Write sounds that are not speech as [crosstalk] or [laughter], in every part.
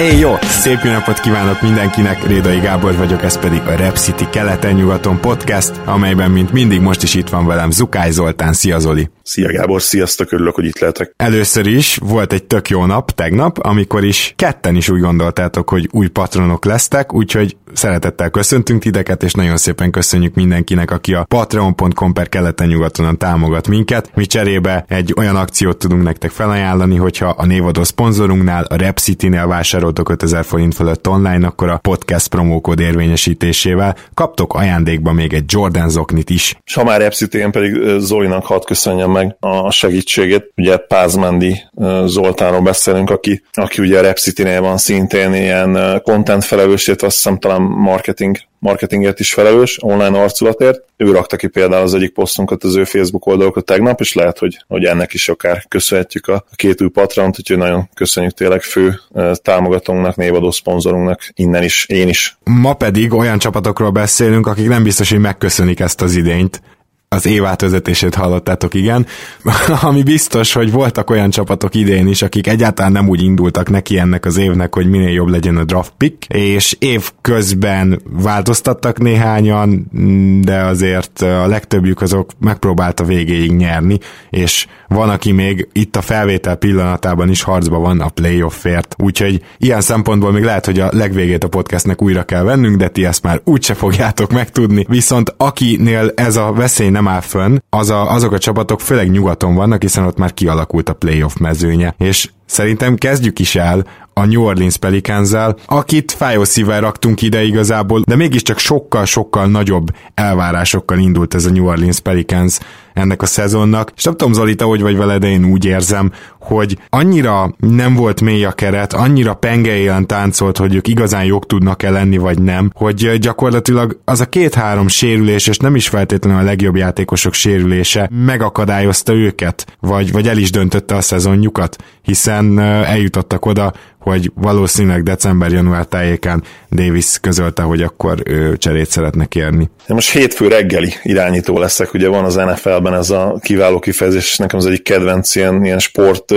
Éj jó! Szép jó napot kívánok mindenkinek, Rédai Gábor vagyok, ez pedig a Rep City keleten-nyugaton podcast, amelyben mint mindig most is itt van velem Zukály Zoltán. Szia Zoli! Szia Gábor, sziasztok, örülök, hogy itt lehetek. Először is volt egy tök jó nap tegnap, amikor is ketten is úgy gondoltátok, hogy új patronok lesztek, úgyhogy szeretettel köszöntünk titeket, és nagyon szépen köszönjük mindenkinek, aki a patreon.com per keleten-nyugatonon támogat minket. Mi cserébe egy olyan akciót tudunk nektek felajánlani, hogyha a névadó szponzorunknál, a Rep City-nél vásároltok 5000 forint fölött online, akkor a podcast promókód érvényesítésével kaptok ajándékba még egy Jordan zoknit is. És ha már Rep City, én pedig Zolinak hadd köszönjem meg a segítségét. Ugye Pázmendi Zoltánról beszélünk, aki, aki ugye a Rep City-nél van szintén ilyen content felelősét, azt hiszem talán marketing marketingért is felelős, online arculatért. Ő rakta ki például az egyik posztunkat az ő Facebook oldalokra tegnap, és lehet, hogy, hogy ennek is akár köszönhetjük a, a két új patront, úgyhogy nagyon köszönjük tényleg fő támogatónknak, névadó szponzorunknak, innen is, én is. Ma pedig olyan csapatokról beszélünk, akik nem biztos, hogy megköszönik ezt az idényt, az évát vezetését hallottátok, igen. [laughs] Ami biztos, hogy voltak olyan csapatok idén is, akik egyáltalán nem úgy indultak neki ennek az évnek, hogy minél jobb legyen a draft pick, és év közben változtattak néhányan, de azért a legtöbbjük azok megpróbálta végéig nyerni, és van, aki még itt a felvétel pillanatában is harcba van a playoffért. Úgyhogy ilyen szempontból még lehet, hogy a legvégét a podcastnek újra kell vennünk, de ti ezt már úgyse fogjátok megtudni. Viszont akinél ez a veszély nem áll fönn, az a, azok a csapatok főleg nyugaton vannak, hiszen ott már kialakult a playoff mezőnye. És Szerintem kezdjük is el a New Orleans pelicans akit fájó szívvel raktunk ide igazából, de mégiscsak sokkal-sokkal nagyobb elvárásokkal indult ez a New Orleans Pelicans ennek a szezonnak, és nem tudom Zoli, te hogy vagy vele, de én úgy érzem, hogy annyira nem volt mély a keret, annyira penge élen táncolt, hogy ők igazán jók tudnak-e lenni, vagy nem, hogy gyakorlatilag az a két-három sérülés, és nem is feltétlenül a legjobb játékosok sérülése megakadályozta őket, vagy, vagy el is döntötte a szezonjukat, hiszen eljutottak oda, hogy valószínűleg december-január tájékán Davis közölte, hogy akkor ő cserét szeretne kérni. Most hétfő reggeli irányító leszek, ugye van az NFL-ben ez a kiváló kifejezés, és nekem az egyik kedvenc ilyen, ilyen sport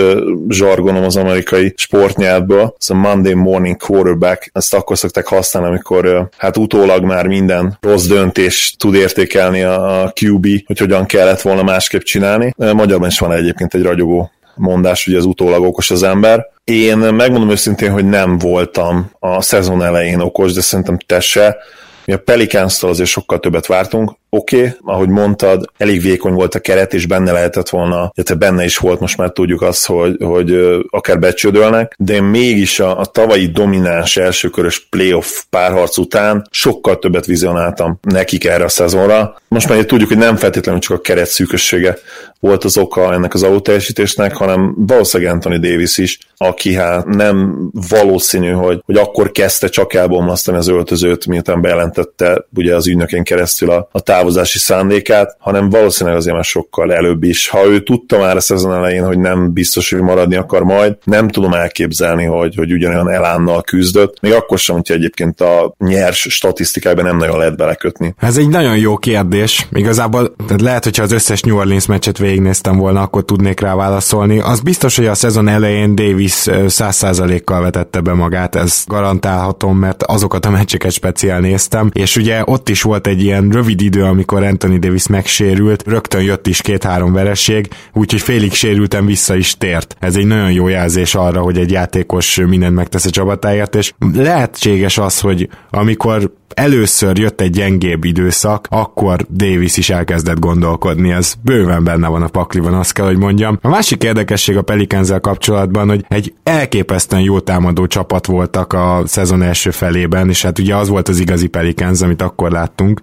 zsargonom az amerikai sportnyelvből, ez a Monday Morning Quarterback, ezt akkor szokták használni, amikor hát utólag már minden rossz döntés tud értékelni a QB, hogy hogyan kellett volna másképp csinálni. Magyarban is van egyébként egy ragyogó mondás, hogy az utólag okos az ember. Én megmondom őszintén, hogy nem voltam a szezon elején okos, de szerintem te se. Mi a pelicans azért sokkal többet vártunk, oké, okay, ahogy mondtad, elég vékony volt a keret, és benne lehetett volna, illetve benne is volt, most már tudjuk azt, hogy, hogy akár becsődölnek, de mégis a, a tavalyi domináns elsőkörös playoff párharc után sokkal többet vizionáltam nekik erre a szezonra. Most már tudjuk, hogy nem feltétlenül csak a keret szűkössége volt az oka ennek az autóteljesítésnek, hanem valószínűleg Anthony Davis is, aki hát nem valószínű, hogy, hogy akkor kezdte csak elbomlasztani az öltözőt, miután bejelentette ugye az ügynökén keresztül a, a távozási szándékát, hanem valószínűleg azért már sokkal előbb is. Ha ő tudta már a szezon elején, hogy nem biztos, hogy maradni akar majd, nem tudom elképzelni, hogy, hogy ugyanolyan elánnal küzdött, még akkor sem, hogyha egyébként a nyers statisztikájában nem nagyon lehet belekötni. Ez egy nagyon jó kérdés. Igazából tehát lehet, hogyha az összes New Orleans meccset végignéztem volna, akkor tudnék rá válaszolni. Az biztos, hogy a szezon elején Davis 100%-kal vetette be magát, ez garantálhatom, mert azokat a meccseket speciál néztem, és ugye ott is volt egy ilyen rövid idő, amikor Anthony Davis megsérült, rögtön jött is két-három vereség, úgyhogy félig sérültem vissza is tért. Ez egy nagyon jó jelzés arra, hogy egy játékos mindent megtesz a csapatáért, és lehetséges az, hogy amikor először jött egy gyengébb időszak, akkor Davis is elkezdett gondolkodni, ez bőven benne van a pakliban, azt kell, hogy mondjam. A másik érdekesség a pelicans kapcsolatban, hogy egy elképesztően jó támadó csapat voltak a szezon első felében, és hát ugye az volt az igazi Pelicans, amit akkor láttunk.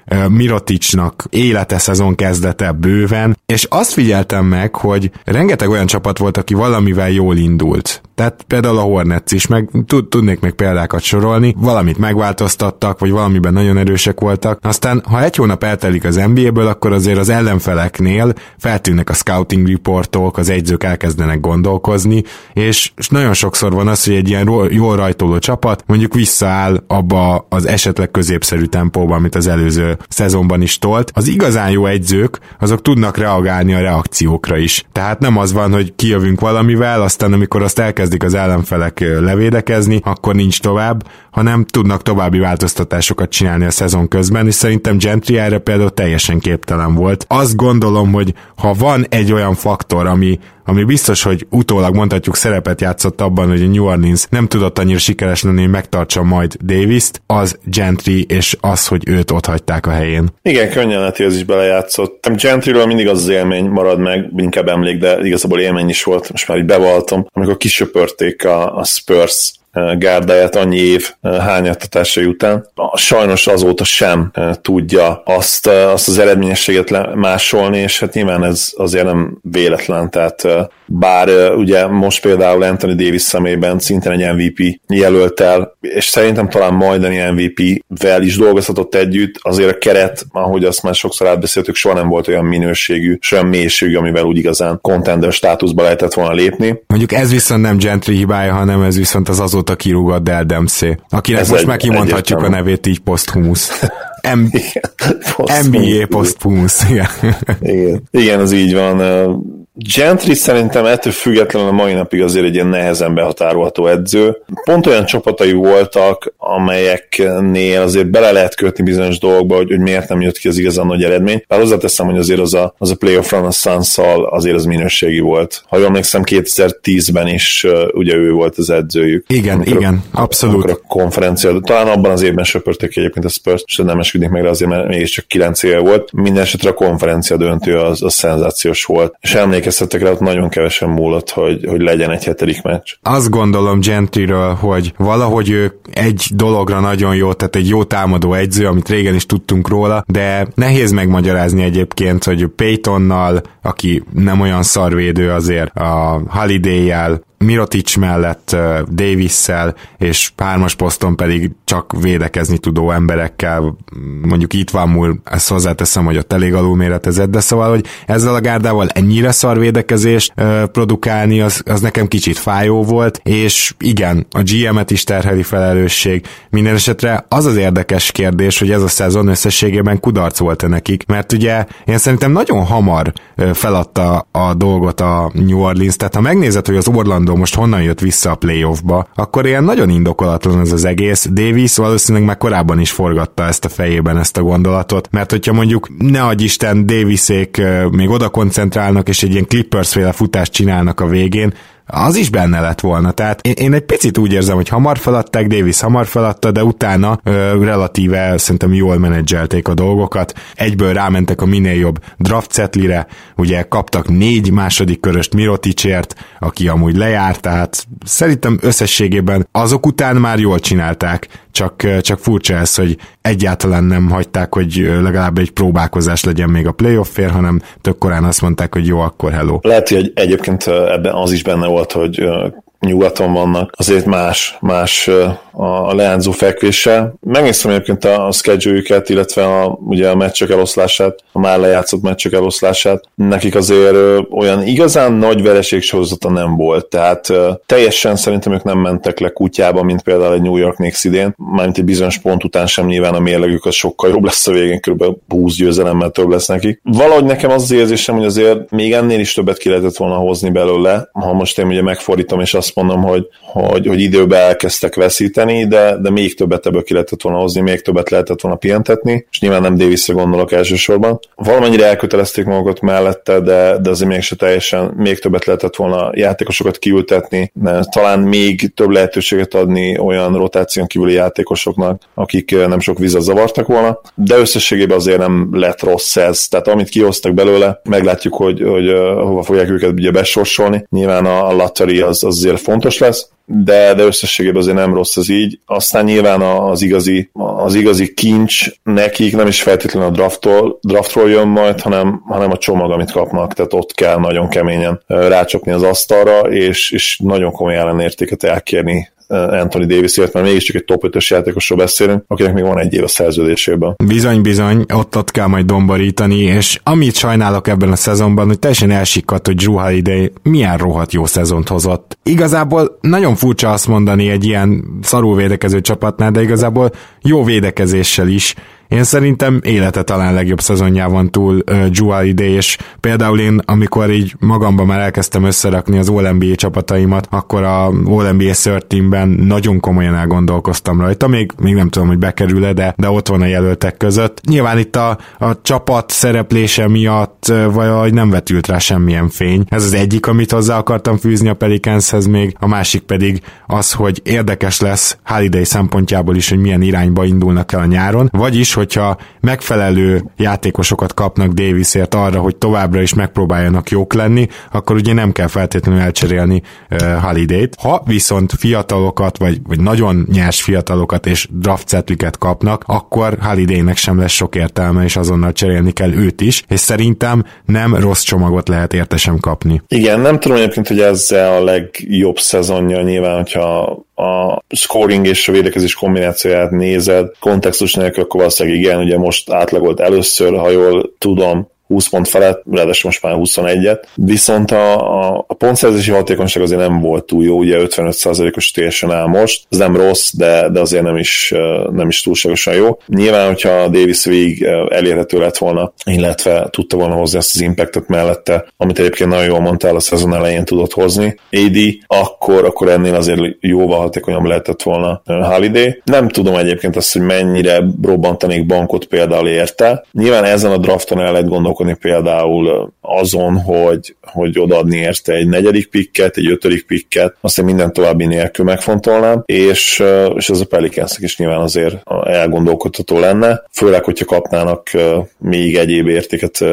Miroticsnak élete szezon kezdete bőven, és azt figyeltem meg, hogy rengeteg olyan csapat volt, aki valamivel jól indult Tehát például a Hornets is, meg tudnék még példákat sorolni, valamit megváltoztattak, vagy valamiben nagyon erősek voltak. Aztán, ha egy hónap eltelik az NBA-ből, akkor azért az ellenfeleknél feltűnnek a scouting reportok, az egyzők elkezdenek gondolkozni, és, és nagyon sokszor van az, hogy egy ilyen jól rajtoló csapat mondjuk visszaáll abba az esetleg középszerű tempóba, amit az előző szezonban is tolt. Az igazán jó egyzők, azok tudnak reagálni a reakciókra is. Tehát nem az van, hogy kijövünk valamivel, aztán amikor azt elkezdik az ellenfelek levédekezni, akkor nincs tovább, hanem tudnak további változtatásokat csinálni a szezon közben, és szerintem Gentry erre például teljesen képtelen volt. Azt gondolom, hogy ha van egy olyan faktor, ami, ami biztos, hogy utólag mondhatjuk szerepet játszott abban, hogy a New Orleans nem tudott annyira sikeres lenni, hogy megtartsa majd Davis-t, az Gentry, és az, hogy őt ott hagyták a helyén. Igen, könnyen lehet, hogy ez is belejátszott. Gentryről mindig az, az élmény marad meg, inkább emlék, de igazából élmény is volt, most már így bevalltam, amikor kisöpörték a, a Spurs gárdáját annyi év hányattatásai után. Sajnos azóta sem tudja azt, azt az eredményességet másolni, és hát nyilván ez azért nem véletlen, tehát bár ugye most például Anthony Davis szemében szintén egy MVP jelölt el, és szerintem talán majdani MVP-vel is dolgozhatott együtt, azért a keret, ahogy azt már sokszor átbeszéltük, soha nem volt olyan minőségű, olyan mélységű, amivel úgy igazán contender státuszba lehetett volna lépni. Mondjuk ez viszont nem Gentry hibája, hanem ez viszont az azóta kirúgott Del Dempsey, akinek ez most egy, már kimondhatjuk a nevét így poszthumus. M- NBA poszthumus, igen. igen. Igen, az így van Gentry szerintem ettől függetlenül a mai napig azért egy ilyen nehezen behatárolható edző. Pont olyan csapatai voltak, amelyeknél azért bele lehet kötni bizonyos dolgokba, hogy, hogy miért nem jött ki az igazán nagy eredmény. Bár hozzáteszem, hogy azért az a, az a playoff run a suns azért az minőségi volt. Ha jól emlékszem, 2010-ben is ugye ő volt az edzőjük. Igen, amikor, igen, abszolút. a konferencia, talán abban az évben söpörték egyébként a Spurs, és nem esküdik meg rá azért, mert mégiscsak 9 éve volt. Minden esetre a konferencia döntő az, az szenzációs volt. És emlékeztem emlékeztetek rá, ott nagyon kevesen múlott, hogy, hogy legyen egy hetedik meccs. Azt gondolom Gentryről, hogy valahogy ő egy dologra nagyon jó, tehát egy jó támadó egyző, amit régen is tudtunk róla, de nehéz megmagyarázni egyébként, hogy Paytonnal, aki nem olyan szarvédő azért, a Holiday-jel, Mirotic mellett Davis-szel, és hármas poszton pedig csak védekezni tudó emberekkel, mondjuk itt van múl, ezt hozzáteszem, hogy ott elég alulméretezett, de szóval, hogy ezzel a gárdával ennyire szar védekezést produkálni, az, az nekem kicsit fájó volt, és igen, a GM-et is terheli felelősség. Minden esetre az az érdekes kérdés, hogy ez a szezon összességében kudarc volt-e nekik, mert ugye én szerintem nagyon hamar feladta a dolgot a New Orleans, tehát ha megnézed, hogy az Orlando Orlando most honnan jött vissza a playoffba, akkor ilyen nagyon indokolatlan ez az egész. Davis valószínűleg már korábban is forgatta ezt a fejében ezt a gondolatot, mert hogyha mondjuk ne adj Isten Davisék még oda koncentrálnak, és egy ilyen Clippers féle futást csinálnak a végén, az is benne lett volna. Tehát én, én egy picit úgy érzem, hogy hamar feladták, Davis hamar feladta, de utána ö, relatíve szerintem jól menedzselték a dolgokat. Egyből rámentek a minél jobb draft setlire, ugye kaptak négy második köröst Miroticért, aki amúgy lejárt, tehát szerintem összességében azok után már jól csinálták, csak, csak furcsa ez, hogy egyáltalán nem hagyták, hogy legalább egy próbálkozás legyen még a playoffért, hanem tök korán azt mondták, hogy jó, akkor hello. Lehet, hogy egyébként ebben az is benne volt, hogy nyugaton vannak, azért más, más a leányzó fekvéssel. Megnéztem egyébként a schedule illetve a, ugye a meccsek eloszlását, a már lejátszott meccsek eloszlását. Nekik azért olyan igazán nagy vereség sorozata nem volt, tehát teljesen szerintem ők nem mentek le kutyába, mint például egy New York Knicks idén, mármint egy bizonyos pont után sem nyilván a mérlegük az sokkal jobb lesz a végén, kb. 20 győzelemmel több lesz nekik. Valahogy nekem az az érzésem, hogy azért még ennél is többet ki lehetett volna hozni belőle, ha most én ugye megfordítom és azt mondom, hogy, hogy, hogy időbe elkezdtek veszíteni, de, de még többet ebből ki lehetett volna hozni, még többet lehetett volna pihentetni, és nyilván nem Davisre gondolok elsősorban. Valamennyire elkötelezték magukat mellette, de, de azért még se teljesen, még többet lehetett volna játékosokat kiültetni, talán még több lehetőséget adni olyan rotáción kívüli játékosoknak, akik eh, nem sok vizet zavartak volna, de összességében azért nem lett rossz ez. Tehát amit kihoztak belőle, meglátjuk, hogy, hogy uh, hova fogják őket ugye besorsolni. Nyilván a, a lottery az, az azért fontos lesz, de, de összességében azért nem rossz az így. Aztán nyilván az igazi, az igazi kincs nekik nem is feltétlenül a draftról, draftról jön majd, hanem, hanem a csomag, amit kapnak, tehát ott kell nagyon keményen rácsapni az asztalra, és, és nagyon komoly ellenértéket elkérni Anthony Davisért, mert mégiscsak egy top 5-ös játékosról beszélünk, akinek még van egy év a szerződésében. Bizony, bizony, ott ott kell majd domborítani, és amit sajnálok ebben a szezonban, hogy teljesen elsikadt, hogy Drew Holiday milyen rohadt jó szezont hozott. Igazából nagyon furcsa azt mondani egy ilyen szarul védekező csapatnál, de igazából jó védekezéssel is én szerintem élete talán legjobb szezonjában túl uh, Day, és például én, amikor így magamban már elkezdtem összerakni az All-NBA csapataimat, akkor a All-NBA Teamben nagyon komolyan elgondolkoztam rajta, még, még nem tudom, hogy bekerül-e, de, de ott van a jelöltek között. Nyilván itt a, a csapat szereplése miatt vagy nem vetült rá semmilyen fény. Ez az egyik, amit hozzá akartam fűzni a Pelicanshez még, a másik pedig az, hogy érdekes lesz Holiday szempontjából is, hogy milyen irányba indulnak el a nyáron, vagyis, hogyha megfelelő játékosokat kapnak Davisért arra, hogy továbbra is megpróbáljanak jók lenni, akkor ugye nem kell feltétlenül elcserélni uh, Holiday-t. Ha viszont fiatalokat, vagy, vagy nagyon nyers fiatalokat és draft cetliket kapnak, akkor Holiday-nek sem lesz sok értelme, és azonnal cserélni kell őt is, és szerintem nem rossz csomagot lehet értesem kapni. Igen, nem tudom egyébként, hogy ezzel a legjobb szezonja nyilván, hogyha a scoring és a védekezés kombinációját nézed, kontextus nélkül, akkor valószínűleg igen, ugye most átlagolt először, ha jól tudom, 20 pont felett, ráadásul most már 21-et. Viszont a, a, a pontszerzési hatékonyság azért nem volt túl jó, ugye 55%-os teljesen áll most, ez nem rossz, de, de azért nem is, nem is túlságosan jó. Nyilván, hogyha Davis végig elérhető lett volna, illetve tudta volna hozni ezt az impactot mellette, amit egyébként nagyon jól mondtál, a szezon elején tudott hozni, AD, akkor, akkor ennél azért jóval hatékonyabb lehetett volna Holiday. Nem tudom egyébként azt, hogy mennyire robbantanék bankot például érte. Nyilván ezen a drafton el lehet gondolkodni, gondolkodni például azon, hogy, hogy odaadni érte egy negyedik pikket, egy ötödik pikket, azt én minden további nélkül megfontolnám, és, és ez a pelicans is nyilván azért elgondolkodható lenne, főleg, hogyha kapnának még egyéb értéket,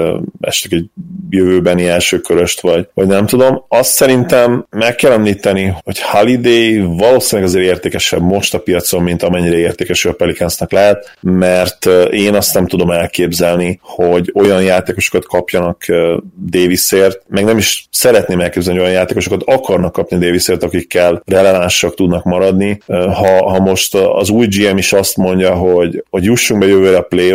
esetleg egy jövőbeni első köröst, vagy, vagy nem tudom. Azt szerintem meg kell említeni, hogy Holiday valószínűleg azért értékesebb most a piacon, mint amennyire értékes a Pelicansnak lehet, mert én azt nem tudom elképzelni, hogy olyan játék játékosokat kapjanak Davisért, meg nem is szeretném elképzelni, hogy olyan játékosokat akarnak kapni Davisért, akikkel relevánsak tudnak maradni. Ha, ha most az új GM is azt mondja, hogy, hogy jussunk be jövőre a play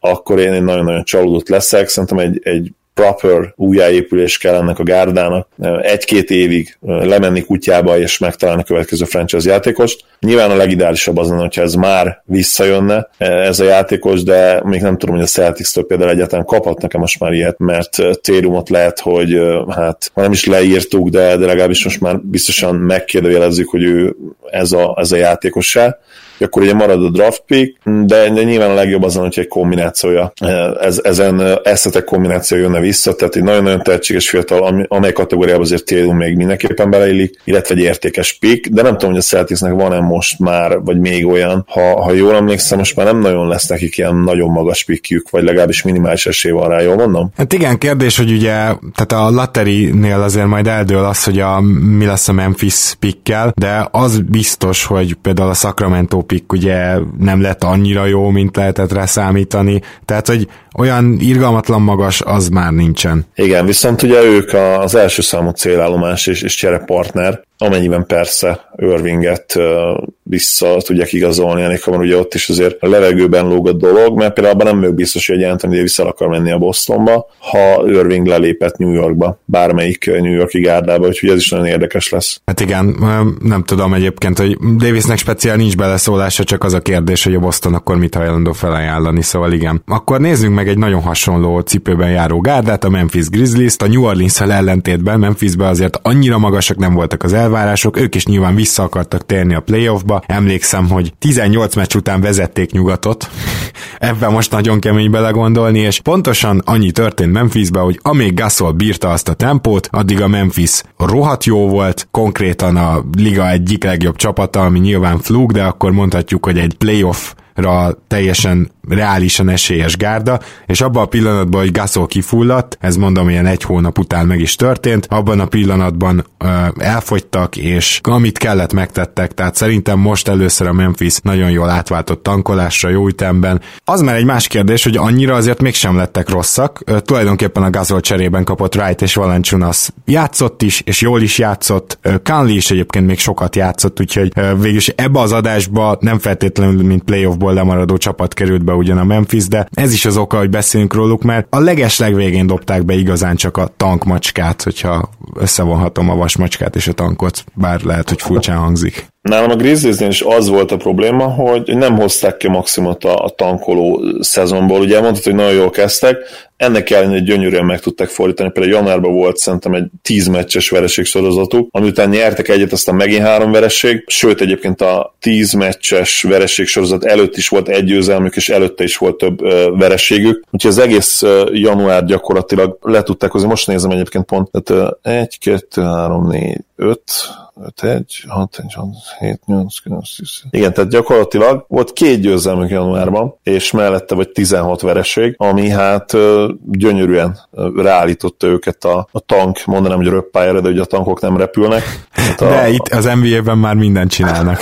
akkor én egy nagyon-nagyon csalódott leszek. Szerintem egy, egy proper újjáépülés kell ennek a gárdának, egy-két évig lemenni kutyába és megtalálni a következő franchise játékost. Nyilván a legideálisabb az lenne, hogyha ez már visszajönne ez a játékos, de még nem tudom, hogy a Celtics-től például egyáltalán kaphat nekem most már ilyet, mert Térumot lehet, hogy hát ha nem is leírtuk, de, de legalábbis most már biztosan megkérdőjelezzük, hogy ő ez a, ez a játékos-e akkor ugye marad a draft pick, de, de nyilván a legjobb azon, hogy egy kombinációja, ez, ezen eszetek kombináció jönne vissza, tehát egy nagyon-nagyon tehetséges fiatal, amely kategóriában azért Tatum még mindenképpen beleillik, illetve egy értékes pick, de nem tudom, hogy a Celticsnek van-e most már, vagy még olyan, ha, ha jól emlékszem, most már nem nagyon lesz nekik ilyen nagyon magas pickjük, vagy legalábbis minimális esély van rá, jól mondom? Hát igen, kérdés, hogy ugye, tehát a Latterinél azért majd eldől az, hogy a, mi lesz a Memphis pickkel, de az biztos, hogy például a Sacramento pick ugye nem lett annyira jó, mint lehetett rá számítani, tehát hogy olyan irgalmatlan magas az már nincsen. Igen, viszont ugye ők az első számú célállomás és, és cserepartner, amennyiben persze Irvinget vissza tudják igazolni, amikor ugye ott is azért a levegőben lóg a dolog, mert például abban nem vagyok biztos, hogy Anthony Davis el akar menni a Bostonba, ha Irving lelépett New Yorkba, bármelyik New Yorki gárdába, úgyhogy ez is nagyon érdekes lesz. Hát igen, nem tudom egyébként, hogy Davisnek speciál nincs beleszólása, csak az a kérdés, hogy a Boston akkor mit hajlandó felajánlani, szóval igen. Akkor nézzünk meg egy nagyon hasonló cipőben járó gárdát, a Memphis Grizzlies-t, a New orleans ellentétben Memphisben azért annyira magasak nem voltak az elvárások, ők is nyilván vissza akartak térni a playoffba. Emlékszem, hogy 18 meccs után vezették nyugatot. [laughs] Ebben most nagyon kemény belegondolni, és pontosan annyi történt Memphisbe, hogy amíg Gasol bírta azt a tempót, addig a Memphis rohadt jó volt, konkrétan a liga egyik legjobb csapata, ami nyilván flug, de akkor mondhatjuk, hogy egy playoff ra teljesen reálisan esélyes gárda, és abban a pillanatban, hogy Gasol kifulladt, ez mondom, ilyen egy hónap után meg is történt, abban a pillanatban ö, elfogytak, és amit kellett megtettek, tehát szerintem most először a Memphis nagyon jól átváltott tankolásra, jó ütemben. Az már egy más kérdés, hogy annyira azért mégsem lettek rosszak. Ö, tulajdonképpen a Gasol cserében kapott Wright és Valanciunas játszott is, és jól is játszott. Conley is egyébként még sokat játszott, úgyhogy végülis ebbe az adásba nem feltétlenül, mint playoffból lemaradó csapat került be ugyan a Memphis, de ez is az oka, hogy beszélünk róluk, mert a leges legvégén dobták be igazán csak a tankmacskát, hogyha összevonhatom a vasmacskát és a tankot, bár lehet, hogy furcsán hangzik. Nálam a Grizzliesnél is az volt a probléma, hogy nem hozták ki maximumot a, a tankoló szezonból. Ugye elmondtad, hogy nagyon jól kezdtek, ennek ellenére gyönyörűen meg tudták fordítani. Például januárban volt szerintem egy 10 meccses vereség sorozatuk, ami után nyertek egyet, aztán megint három vereség, sőt egyébként a 10 meccses vereség sorozat előtt is volt egy győzelmük, és előtte is volt több uh, vereségük. Úgyhogy az egész uh, január gyakorlatilag le tudták hozni. Most nézem egyébként pont, tehát uh, 1, 2, 3, 4, 5, 5, 1, 6, 1, 6, 7, 8, 9, 10. Igen, tehát gyakorlatilag volt két győzelmük januárban, és mellette vagy 16 vereség, ami hát gyönyörűen ráállította őket a, a tank, mondanám, hogy röppájára, de ugye a tankok nem repülnek. Hát a, de itt az NBA-ben már mindent csinálnak.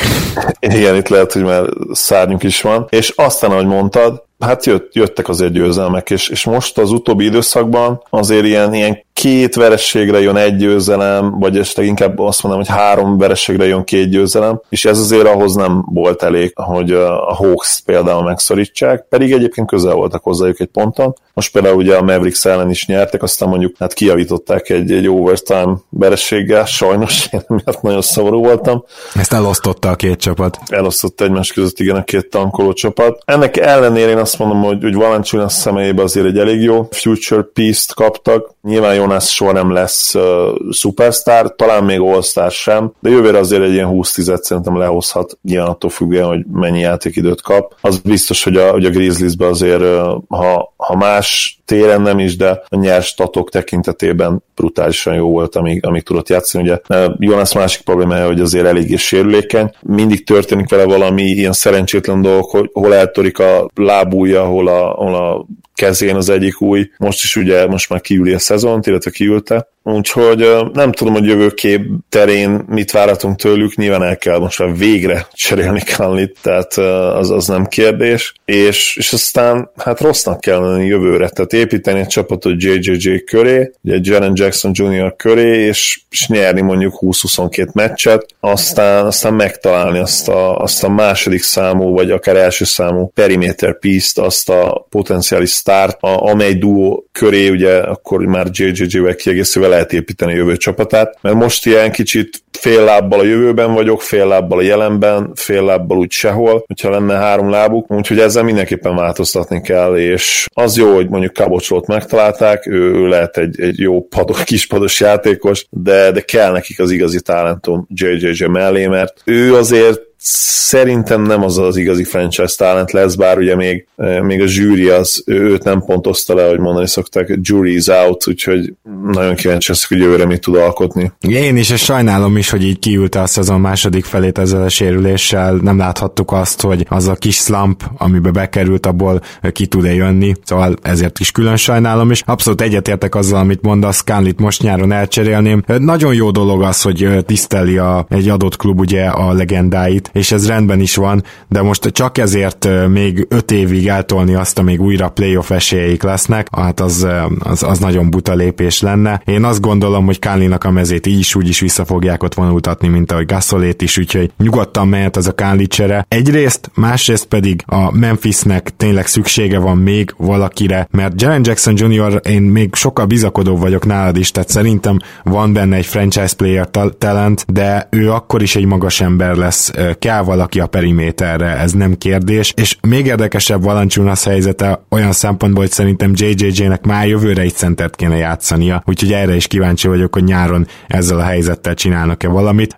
Igen, itt lehet, hogy már szárnyuk is van. És aztán, ahogy mondtad, hát jött, jöttek azért győzelmek, és, és most az utóbbi időszakban azért ilyen, ilyen két verességre jön egy győzelem, vagy esetleg inkább azt mondom, hogy három verességre jön két győzelem, és ez azért ahhoz nem volt elég, hogy a Hawks például megszorítsák, pedig egyébként közel voltak hozzájuk egy ponton. Most például ugye a Mavericks ellen is nyertek, aztán mondjuk hát kijavították egy, egy overtime verességgel, sajnos [laughs] én miatt nagyon szomorú voltam. Ezt elosztotta a két csapat. Elosztotta egymás között igen a két tankoló csapat. Ennek ellenére én azt mondom, hogy, hogy Valanciunas személyében azért egy elég jó future piece-t kaptak. Nyilván Jonas soha nem lesz uh, superstar, talán még all sem, de jövőre azért egy ilyen 20 10 szerintem lehozhat, nyilván attól függően, hogy mennyi játékidőt kap. Az biztos, hogy a, hogy a Grizzliesbe azért, uh, ha, ha más téren nem is, de a nyers statok tekintetében brutálisan jó volt, amíg, amíg tudott játszani. Ugye Jonas másik problémája, hogy azért eléggé sérülékeny. Mindig történik vele valami ilyen szerencsétlen dolgok, hogy hol eltorik a lábúja, hol a, hol a kezén az egyik új. Most is ugye, most már kiüli a szezont, illetve kiülte. Úgyhogy nem tudom, hogy jövőkép terén mit várhatunk tőlük, nyilván el kell most már végre cserélni Kanlit, tehát az, az nem kérdés, és, és aztán hát rossznak kell lenni jövőre, tehát építeni egy csapatot JJJ köré, ugye Jaren Jackson Jr. köré, és, és nyerni mondjuk 20-22 meccset, aztán, aztán megtalálni azt a, azt a második számú, vagy akár első számú perimeter piece-t, azt a potenciális start, a, amely duó köré, ugye akkor már JJJ-vel kiegészülve lehet építeni a jövő csapatát, mert most ilyen kicsit fél lábbal a jövőben vagyok, fél lábbal a jelenben, fél lábbal úgy sehol, hogyha lenne három lábuk, úgyhogy ezzel mindenképpen változtatni kell, és az jó, hogy mondjuk Kabocsolót megtalálták, ő, ő lehet egy, egy jó padok, kispados játékos, de, de kell nekik az igazi talentum JJJ mellé, mert ő azért szerintem nem az az igazi franchise talent lesz, bár ugye még, még a zsűri az, őt nem pontozta le, hogy mondani szokták, jury is out, úgyhogy nagyon kíváncsi leszek, hogy jövőre mit tud alkotni. Én is, és sajnálom is, hogy így kiülte a szezon második felét ezzel a sérüléssel, nem láthattuk azt, hogy az a kis slump, amibe bekerült, abból ki tud-e jönni, szóval ezért is külön sajnálom, és abszolút egyetértek azzal, amit mondasz, Scanlit most nyáron elcserélném. Nagyon jó dolog az, hogy tiszteli a, egy adott klub ugye a legendáit, és ez rendben is van, de most csak ezért még öt évig eltolni azt, amíg újra playoff esélyeik lesznek, hát az, az, az nagyon buta lépés lenne. Én azt gondolom, hogy Kánlinak a mezét így is úgy is vissza fogják ott vonultatni, mint ahogy Gasolét is, úgyhogy nyugodtan mehet ez a Kánli csere. Egyrészt, másrészt pedig a Memphisnek tényleg szüksége van még valakire, mert Jaren Jackson Jr. én még sokkal bizakodó vagyok nálad is, tehát szerintem van benne egy franchise player talent, de ő akkor is egy magas ember lesz kell valaki a periméterre, ez nem kérdés, és még érdekesebb Valanciunas helyzete olyan szempontból, hogy szerintem JJJ-nek már jövőre egy centert kéne játszania, úgyhogy erre is kíváncsi vagyok, hogy nyáron ezzel a helyzettel csinálnak-e valamit.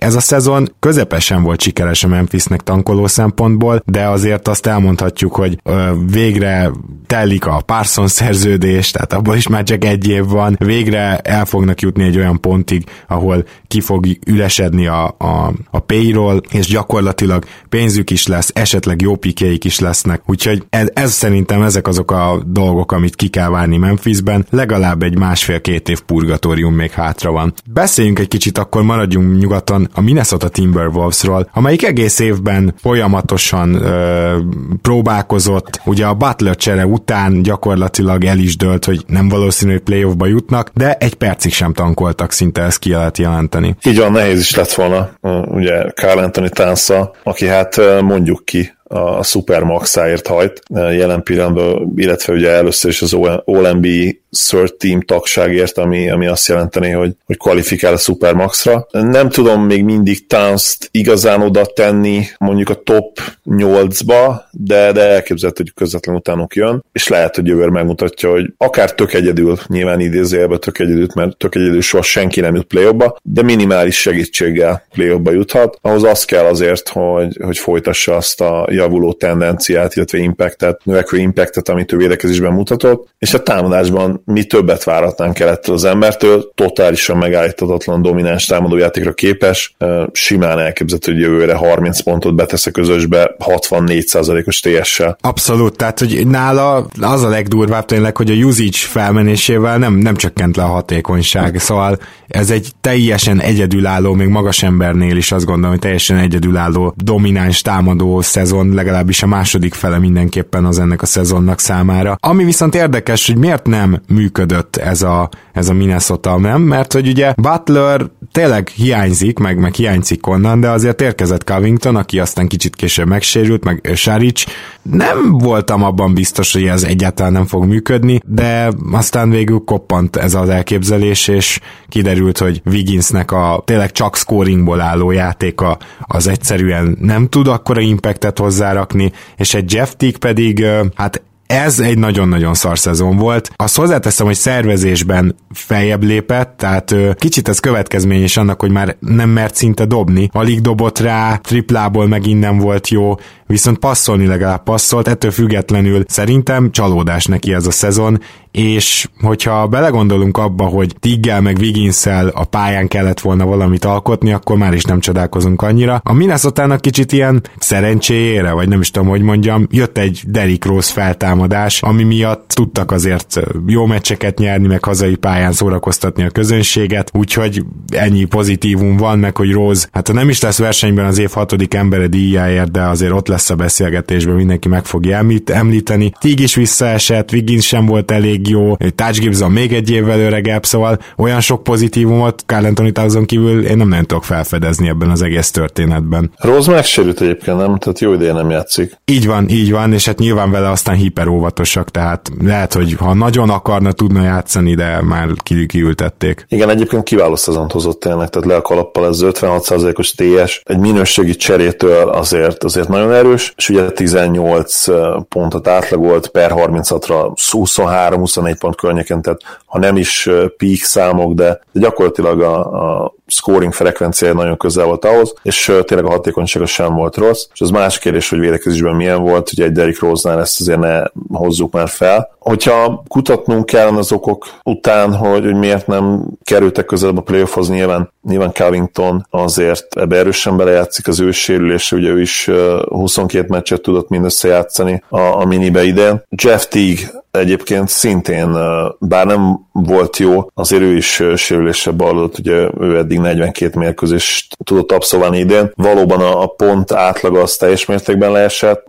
Ez a szezon közepesen volt sikeres a Memphisnek tankoló szempontból, de azért azt elmondhatjuk, hogy ö, végre telik a Parsons szerződés, tehát abban is már csak egy év van, végre el fognak jutni egy olyan pontig, ahol ki fog ülesedni a, a, a payroll, és gyakorlatilag pénzük is lesz, esetleg jó pikéik is lesznek, úgyhogy ez, ez szerintem ezek azok a dolgok, amit ki kell várni Memphisben, legalább egy másfél-két év purgatórium még hátra van. Beszéljünk egy kicsit, akkor maradjunk nyugaton a Minnesota Timberwolvesról, amelyik egész évben folyamatosan ö, próbálkozott, ugye a Butler csere után gyakorlatilag el is dölt, hogy nem valószínű, hogy playoffba jutnak, de egy percig sem tankoltak, szinte ezt ki lehet jelenteni. Így van, nehéz is lett volna, ugye Carl Anthony Tánsa, aki hát mondjuk ki a Supermaxáért hajt jelen pillanatban, illetve ugye először is az All-NBA third team tagságért, ami, ami azt jelenteni, hogy, hogy kvalifikál a Supermaxra. Nem tudom még mindig towns igazán oda tenni mondjuk a top 8-ba, de, de elképzelhető, hogy közvetlen utánuk jön, és lehet, hogy jövőre megmutatja, hogy akár tök egyedül, nyilván idézőjelben tök egyedül, mert tök egyedül soha senki nem jut play de minimális segítséggel play juthat. Ahhoz az kell azért, hogy, hogy folytassa azt a javuló tendenciát, illetve impactet, növekvő impactet, amit ő védekezésben mutatott, és a támadásban mi többet váratnánk el ettől az embertől, totálisan megállíthatatlan domináns támadójátékra képes, simán elképzelhető, hogy jövőre 30 pontot betesz a közösbe 64%-os TS-sel. Abszolút, tehát hogy nála az a legdurvább tényleg, hogy a usage felmenésével nem, nem csökkent le a hatékonyság, szóval ez egy teljesen egyedülálló, még magas embernél is azt gondolom, hogy teljesen egyedülálló domináns támadó szezon, legalábbis a második fele mindenképpen az ennek a szezonnak számára. Ami viszont érdekes, hogy miért nem működött ez a, ez a Minnesota, nem? Mert hogy ugye Butler tényleg hiányzik, meg, meg hiányzik onnan, de azért érkezett Covington, aki aztán kicsit később megsérült, meg Saric. Nem voltam abban biztos, hogy ez egyáltalán nem fog működni, de aztán végül koppant ez az elképzelés, és kiderült, hogy Wigginsnek a tényleg csak scoringból álló játéka az egyszerűen nem tud akkora impactet hozzárakni, és egy Jeff Tick pedig hát ez egy nagyon-nagyon szar szezon volt. Azt hozzáteszem, hogy szervezésben feljebb lépett, tehát kicsit ez következmény is annak, hogy már nem mert szinte dobni. Alig dobott rá, triplából megint nem volt jó, viszont passzolni legalább passzolt, ettől függetlenül szerintem csalódás neki ez a szezon, és hogyha belegondolunk abba, hogy Tiggel meg wiggins a pályán kellett volna valamit alkotni, akkor már is nem csodálkozunk annyira. A minnesota kicsit ilyen szerencséjére, vagy nem is tudom, hogy mondjam, jött egy Derrick Rose feltámadás, ami miatt tudtak azért jó meccseket nyerni, meg hazai pályán szórakoztatni a közönséget, úgyhogy ennyi pozitívum van, meg hogy Rose, hát nem is lesz versenyben az év hatodik embere díjáért, de azért ott lesz a beszélgetésben, mindenki meg fogja említeni. Tig is visszaesett, Wiggins sem volt elég jó, Touch Gibson még egy évvel öregebb, szóval olyan sok pozitívumot Carl Anthony Towson kívül én nem nagyon tudok felfedezni ebben az egész történetben. Rose megsérült egyébként, nem? Tehát jó ideje nem játszik. Így van, így van, és hát nyilván vele aztán hiperóvatosak, tehát lehet, hogy ha nagyon akarna, tudna játszani, de már kiültették. Igen, egyébként kiváló szezont hozott tényleg, tehát le a kalappal ez 56%-os TS, egy minőségi cserétől azért, azért nagyon erős, és ugye 18 pontot átlagolt per 36-ra 23 24 pont környéken, tehát ha nem is peak számok, de gyakorlatilag a, a scoring frekvenciája nagyon közel volt ahhoz, és tényleg a hatékonysága sem volt rossz, és az más kérdés, hogy védekezésben milyen volt, ugye egy Derrick Rose-nál ezt azért ne hozzuk már fel. Hogyha kutatnunk kellene az okok után, hogy, hogy miért nem kerültek közelebb a playoffhoz, nyilván, nyilván Covington azért ebbe erősen belejátszik az ő sérülése, ugye ő is 22 meccset tudott mindössze játszani a, a minibe idén. Jeff Teague egyébként szintén, bár nem volt jó, azért ő is sérülése ballott, ugye ő eddig 42 mérkőzést tudott abszolválni idén. Valóban a, a pont átlaga az teljes mértékben leesett.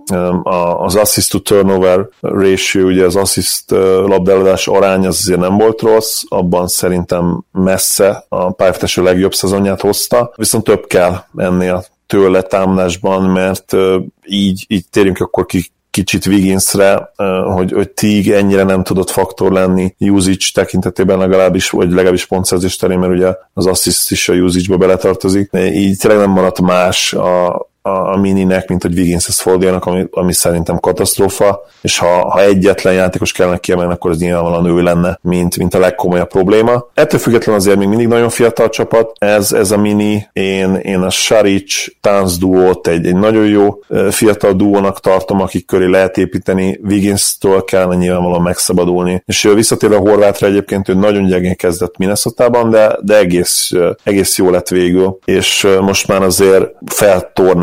Az assist to turnover ratio, ugye az assist labdáladás arány az azért nem volt rossz, abban szerintem messze a pályafutású legjobb szezonját hozta, viszont több kell ennél tőle támadásban, mert így, így térjünk akkor ki kicsit Wigginsre, hogy, hogy Tig ennyire nem tudott faktor lenni usage tekintetében legalábbis, vagy legalábbis pontszerzés terén, mert ugye az assist is a usage-ba beletartozik. Így tényleg nem maradt más a, a, a mininek, mint hogy Wigginshez forduljanak, ami, ami szerintem katasztrófa, és ha, ha egyetlen játékos kellene kiemelni, akkor az nyilvánvalóan ő lenne, mint, mint a legkomolyabb probléma. Ettől függetlenül azért még mindig nagyon fiatal csapat, ez, ez a mini, én, én a Saric Tánc duót egy, egy nagyon jó fiatal duónak tartom, akik köré lehet építeni, Wiggins-től kellene nyilvánvalóan megszabadulni, és visszatérve a Horvátra egyébként, ő nagyon gyengén kezdett minnesota de, de egész, egész jó lett végül, és most már azért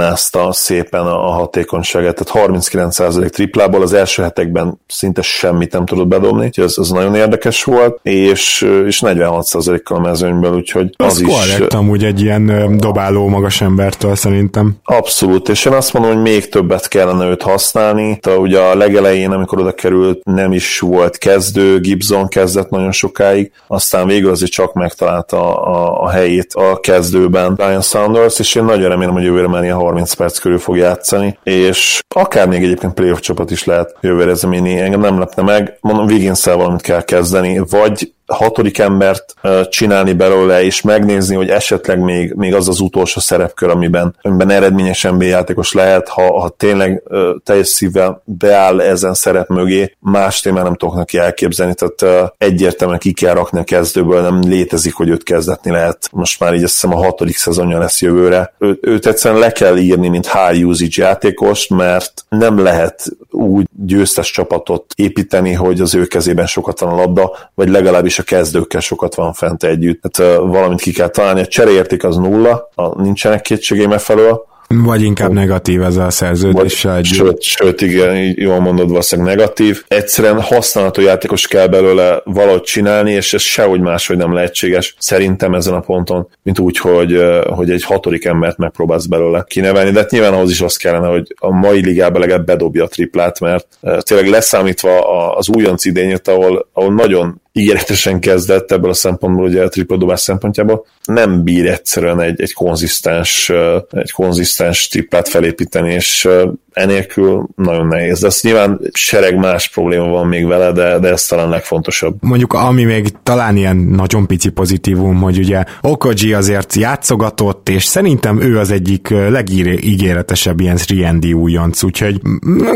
feltornázta szépen a hatékonyságát, tehát 39% triplából az első hetekben szinte semmit nem tudott bedobni, úgyhogy ez, ez nagyon érdekes volt, és, és 46%-kal a mezőnyből, úgyhogy az, az is... korrekt amúgy egy ilyen dobáló magas embertől szerintem. Abszolút, és én azt mondom, hogy még többet kellene őt használni. Tehát ugye a legelején, amikor oda került, nem is volt kezdő, Gibson kezdett nagyon sokáig, aztán végül azért csak megtalálta a, a helyét a kezdőben Ryan Saunders, és én nagyon remélem, hogy jövőre már ilyen 30 perc körül fog játszani, és akár még egyébként playoff csapat is lehet jövőre ez engem nem lepne meg. Mondom, wiggins valamit kell kezdeni, vagy hatodik embert csinálni belőle, és megnézni, hogy esetleg még, még az az utolsó szerepkör, amiben, amiben eredményes NBA játékos lehet, ha, ha tényleg teljes szívvel beáll ezen szerep mögé, más témán nem tudok neki elképzelni, tehát egyértelműen ki kell rakni a kezdőből, nem létezik, hogy őt kezdetni lehet. Most már így azt hiszem a hatodik szezonja lesz jövőre. Ő, őt egyszerűen le kell írni, mint high usage játékos, mert nem lehet úgy győztes csapatot építeni, hogy az ő kezében sokat van a labda, vagy legalábbis a kezdőkkel sokat van fent együtt. Tehát valamit ki kell találni, a cseréérték az nulla, a, nincsenek kétségeim e felől, vagy inkább negatív ez a szerződéssel egy. Sőt, sőt, igen, jól mondod, valószínűleg negatív. Egyszerűen használható játékos kell belőle valahogy csinálni, és ez sehogy máshogy nem lehetséges. Szerintem ezen a ponton, mint úgy, hogy, hogy egy hatodik embert megpróbálsz belőle kinevelni, de hát nyilván ahhoz is az kellene, hogy a mai ligában legalább bedobja a triplát, mert tényleg leszámítva az újonc idényét, ahol, ahol nagyon ígéretesen kezdett ebből a szempontból, ugye a tripla dobás szempontjából, nem bír egyszerűen egy, egy konzisztens, egy konzisztens triplát felépíteni, és enélkül nagyon nehéz. De ezt nyilván sereg más probléma van még vele, de, de ez talán legfontosabb. Mondjuk ami még talán ilyen nagyon pici pozitívum, hogy ugye Okoji azért játszogatott, és szerintem ő az egyik legígéretesebb ilyen 3 újonc, úgyhogy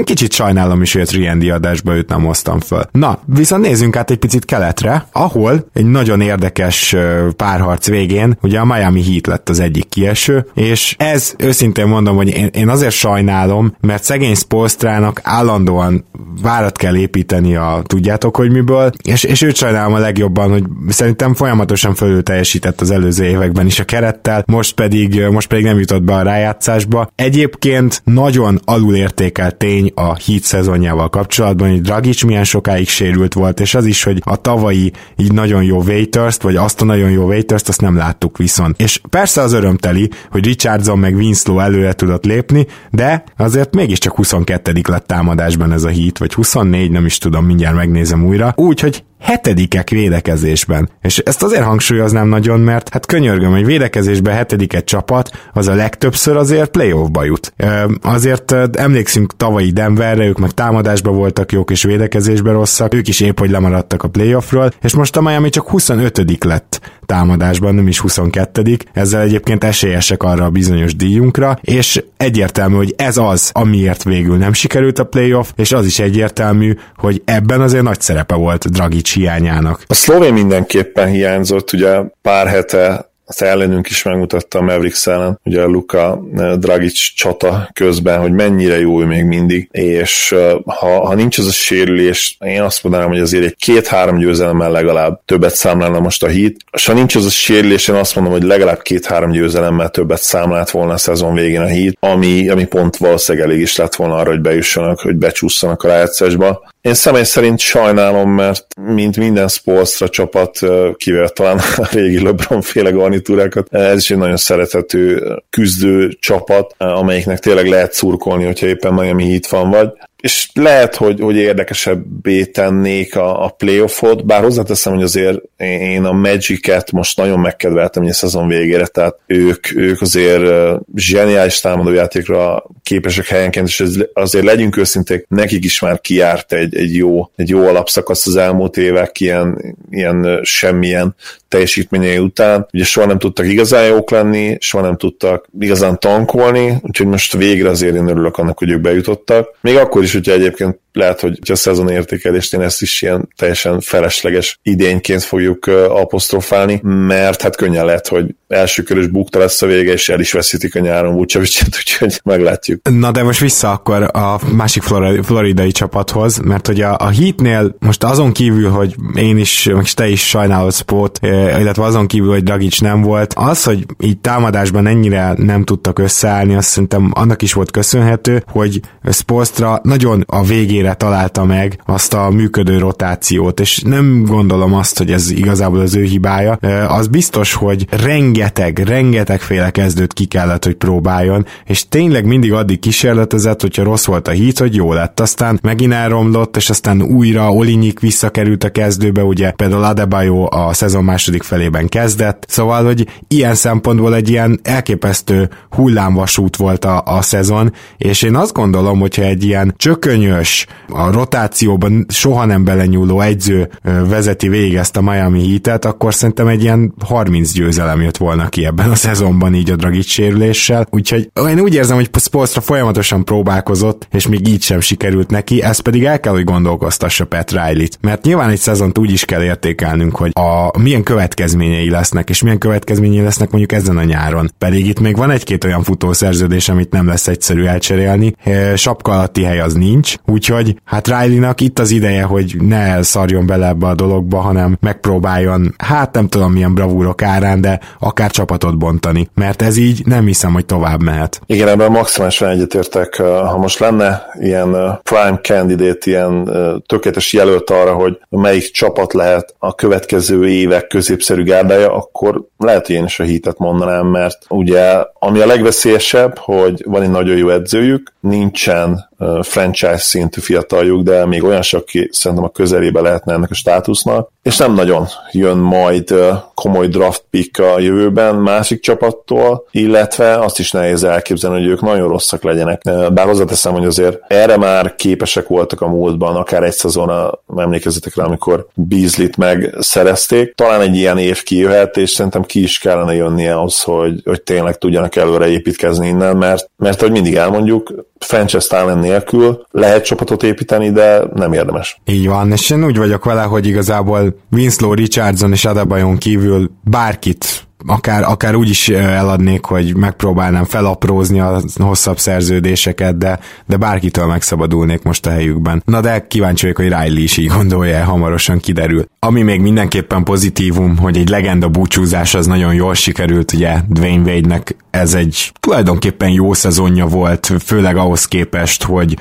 kicsit sajnálom is, hogy a 3 adásba őt nem hoztam föl. Na, viszont nézzünk át egy picit keletre, ahol egy nagyon érdekes párharc végén, ugye a Miami Heat lett az egyik kieső, és ez őszintén mondom, hogy én, én azért sajnálom, mert mert szegény Spolstrának állandóan várat kell építeni a tudjátok, hogy miből, és, és őt sajnálom a legjobban, hogy szerintem folyamatosan fölül teljesített az előző években is a kerettel, most pedig, most pedig nem jutott be a rájátszásba. Egyébként nagyon alulértékelt tény a hit szezonjával kapcsolatban, hogy Dragic milyen sokáig sérült volt, és az is, hogy a tavalyi így nagyon jó waiters vagy azt a nagyon jó waiters azt nem láttuk viszont. És persze az örömteli, hogy Richardson meg Winslow előre tudott lépni, de azért mégiscsak 22. lett támadásban ez a hit, vagy 24, nem is tudom, mindjárt megnézem újra. Úgyhogy hetedikek védekezésben. És ezt azért hangsúlyoznám nagyon, mert hát könyörgöm, hogy védekezésben hetediket csapat, az a legtöbbször azért playoffba jut. Azért emlékszünk tavalyi Denverre, ők meg támadásban voltak jók és védekezésben rosszak, ők is épp, hogy lemaradtak a playoffról, és most a Miami csak 25 lett támadásban, nem is 22 ezzel egyébként esélyesek arra a bizonyos díjunkra, és egyértelmű, hogy ez az, amiért végül nem sikerült a playoff, és az is egyértelmű, hogy ebben azért nagy szerepe volt Dragic hiányának. A szlovén mindenképpen hiányzott, ugye pár hete az ellenünk is megmutatta a Mavericks ellen, ugye a Luka eh, Dragic csata közben, hogy mennyire jó ő még mindig, és eh, ha, ha nincs ez a sérülés, én azt mondanám, hogy azért egy két-három győzelemmel legalább többet számlálna most a hit, és ha nincs ez a sérülés, én azt mondom, hogy legalább két-három győzelemmel többet számlált volna a szezon végén a hit, ami, ami pont valószínűleg elég is lett volna arra, hogy bejussanak, hogy becsúszanak a rájátszásba. Én személy szerint sajnálom, mert mint minden Spolstra csapat, kivel talán a régi LeBron féle garnitúrákat, ez is egy nagyon szerethető küzdő csapat, amelyiknek tényleg lehet szurkolni, hogyha éppen Miami Heat van vagy és lehet, hogy, hogy érdekesebbé tennék a, a playoffot, bár hozzáteszem, hogy azért én a Magic-et most nagyon megkedveltem a szezon végére, tehát ők, ők azért zseniális támadójátékra képesek helyenként, és ez, azért legyünk őszinték, nekik is már kiárt egy, egy jó, egy jó alapszakasz az elmúlt évek ilyen, ilyen semmilyen teljesítményei után. Ugye soha nem tudtak igazán jók lenni, soha nem tudtak igazán tankolni, úgyhogy most végre azért én örülök annak, hogy ők bejutottak. Még akkor is, hogyha egyébként lehet, hogy a szezon értékelést én ezt is ilyen teljesen felesleges idényként fogjuk apostrofálni, mert hát könnyen lehet, hogy első körös bukta lesz a vége, és el is veszítik a nyáron Vucevicet, [laughs] úgyhogy meglátjuk. Na de most vissza akkor a másik floridai csapathoz, mert hogy a, a Heatnél most azon kívül, hogy én is, meg te is sajnálod Sport, illetve azon kívül, hogy Dragic nem volt, az, hogy így támadásban ennyire nem tudtak összeállni, azt szerintem annak is volt köszönhető, hogy Spolstra nagyon a végére találta meg azt a működő rotációt, és nem gondolom azt, hogy ez igazából az ő hibája. Az biztos, hogy rengeteg, rengeteg féle kezdőt ki kellett, hogy próbáljon, és tényleg mindig addig kísérletezett, hogyha rossz volt a hit, hogy jó lett. Aztán megint elromlott, és aztán újra Olinyik visszakerült a kezdőbe, ugye például Adebayo a szezon második felében kezdett, szóval, hogy ilyen szempontból egy ilyen elképesztő hullámvasút volt a, a szezon, és én azt gondolom, hogyha egy ilyen csökönyös, a rotációban soha nem belenyúló egyző vezeti végig ezt a Miami Heat-et, akkor szerintem egy ilyen 30 győzelem jött volna ki ebben a szezonban így a Dragic sérüléssel, úgyhogy én úgy érzem, hogy Spolstra folyamatosan próbálkozott, és még így sem sikerült neki, ez pedig el kell, hogy gondolkoztassa Pat Riley-t, mert nyilván egy szezont úgy is kell értékelnünk, hogy a milyen következményei lesznek, és milyen következményei lesznek mondjuk ezen a nyáron. Pedig itt még van egy-két olyan futószerződés, amit nem lesz egyszerű elcserélni, sapka alatti hely az nincs, úgyhogy hát Riley-nak itt az ideje, hogy ne elszarjon bele ebbe a dologba, hanem megpróbáljon, hát nem tudom milyen bravúrok árán, de akár csapatot bontani, mert ez így nem hiszem, hogy tovább mehet. Igen, ebben maximálisan egyetértek. Ha most lenne ilyen prime candidate, ilyen tökéletes jelölt arra, hogy melyik csapat lehet a következő évek középszerű gárdája, akkor lehet, hogy én is a hitet mondanám, mert ugye ami a legveszélyesebb, hogy van egy nagyon jó edzőjük, nincsen franchise szintű fiataljuk, de még olyan sok, aki szerintem a közelébe lehetne ennek a státusznak, és nem nagyon jön majd komoly draft pick a jövőben másik csapattól, illetve azt is nehéz elképzelni, hogy ők nagyon rosszak legyenek. Bár hozzáteszem, hogy azért erre már képesek voltak a múltban, akár egy szezon, emlékezzetek rá, amikor Beasley-t megszerezték. Talán egy ilyen év kijöhet, és szerintem ki is kellene jönnie az, hogy, hogy tényleg tudjanak előre építkezni innen, mert, mert hogy mindig elmondjuk, franchise talent nélkül lehet csapatot építeni, de nem érdemes. Így van, és én úgy vagyok vele, hogy igazából Winslow, Richardson és Adebayon kívül bárkit akár, akár úgy is eladnék, hogy megpróbálnám felaprózni a hosszabb szerződéseket, de, de bárkitől megszabadulnék most a helyükben. Na de kíváncsi vagyok, hogy Riley is így gondolja, hamarosan kiderül. Ami még mindenképpen pozitívum, hogy egy legenda búcsúzás az nagyon jól sikerült, ugye Dwayne Wade-nek ez egy tulajdonképpen jó szezonja volt, főleg ahhoz képest, hogy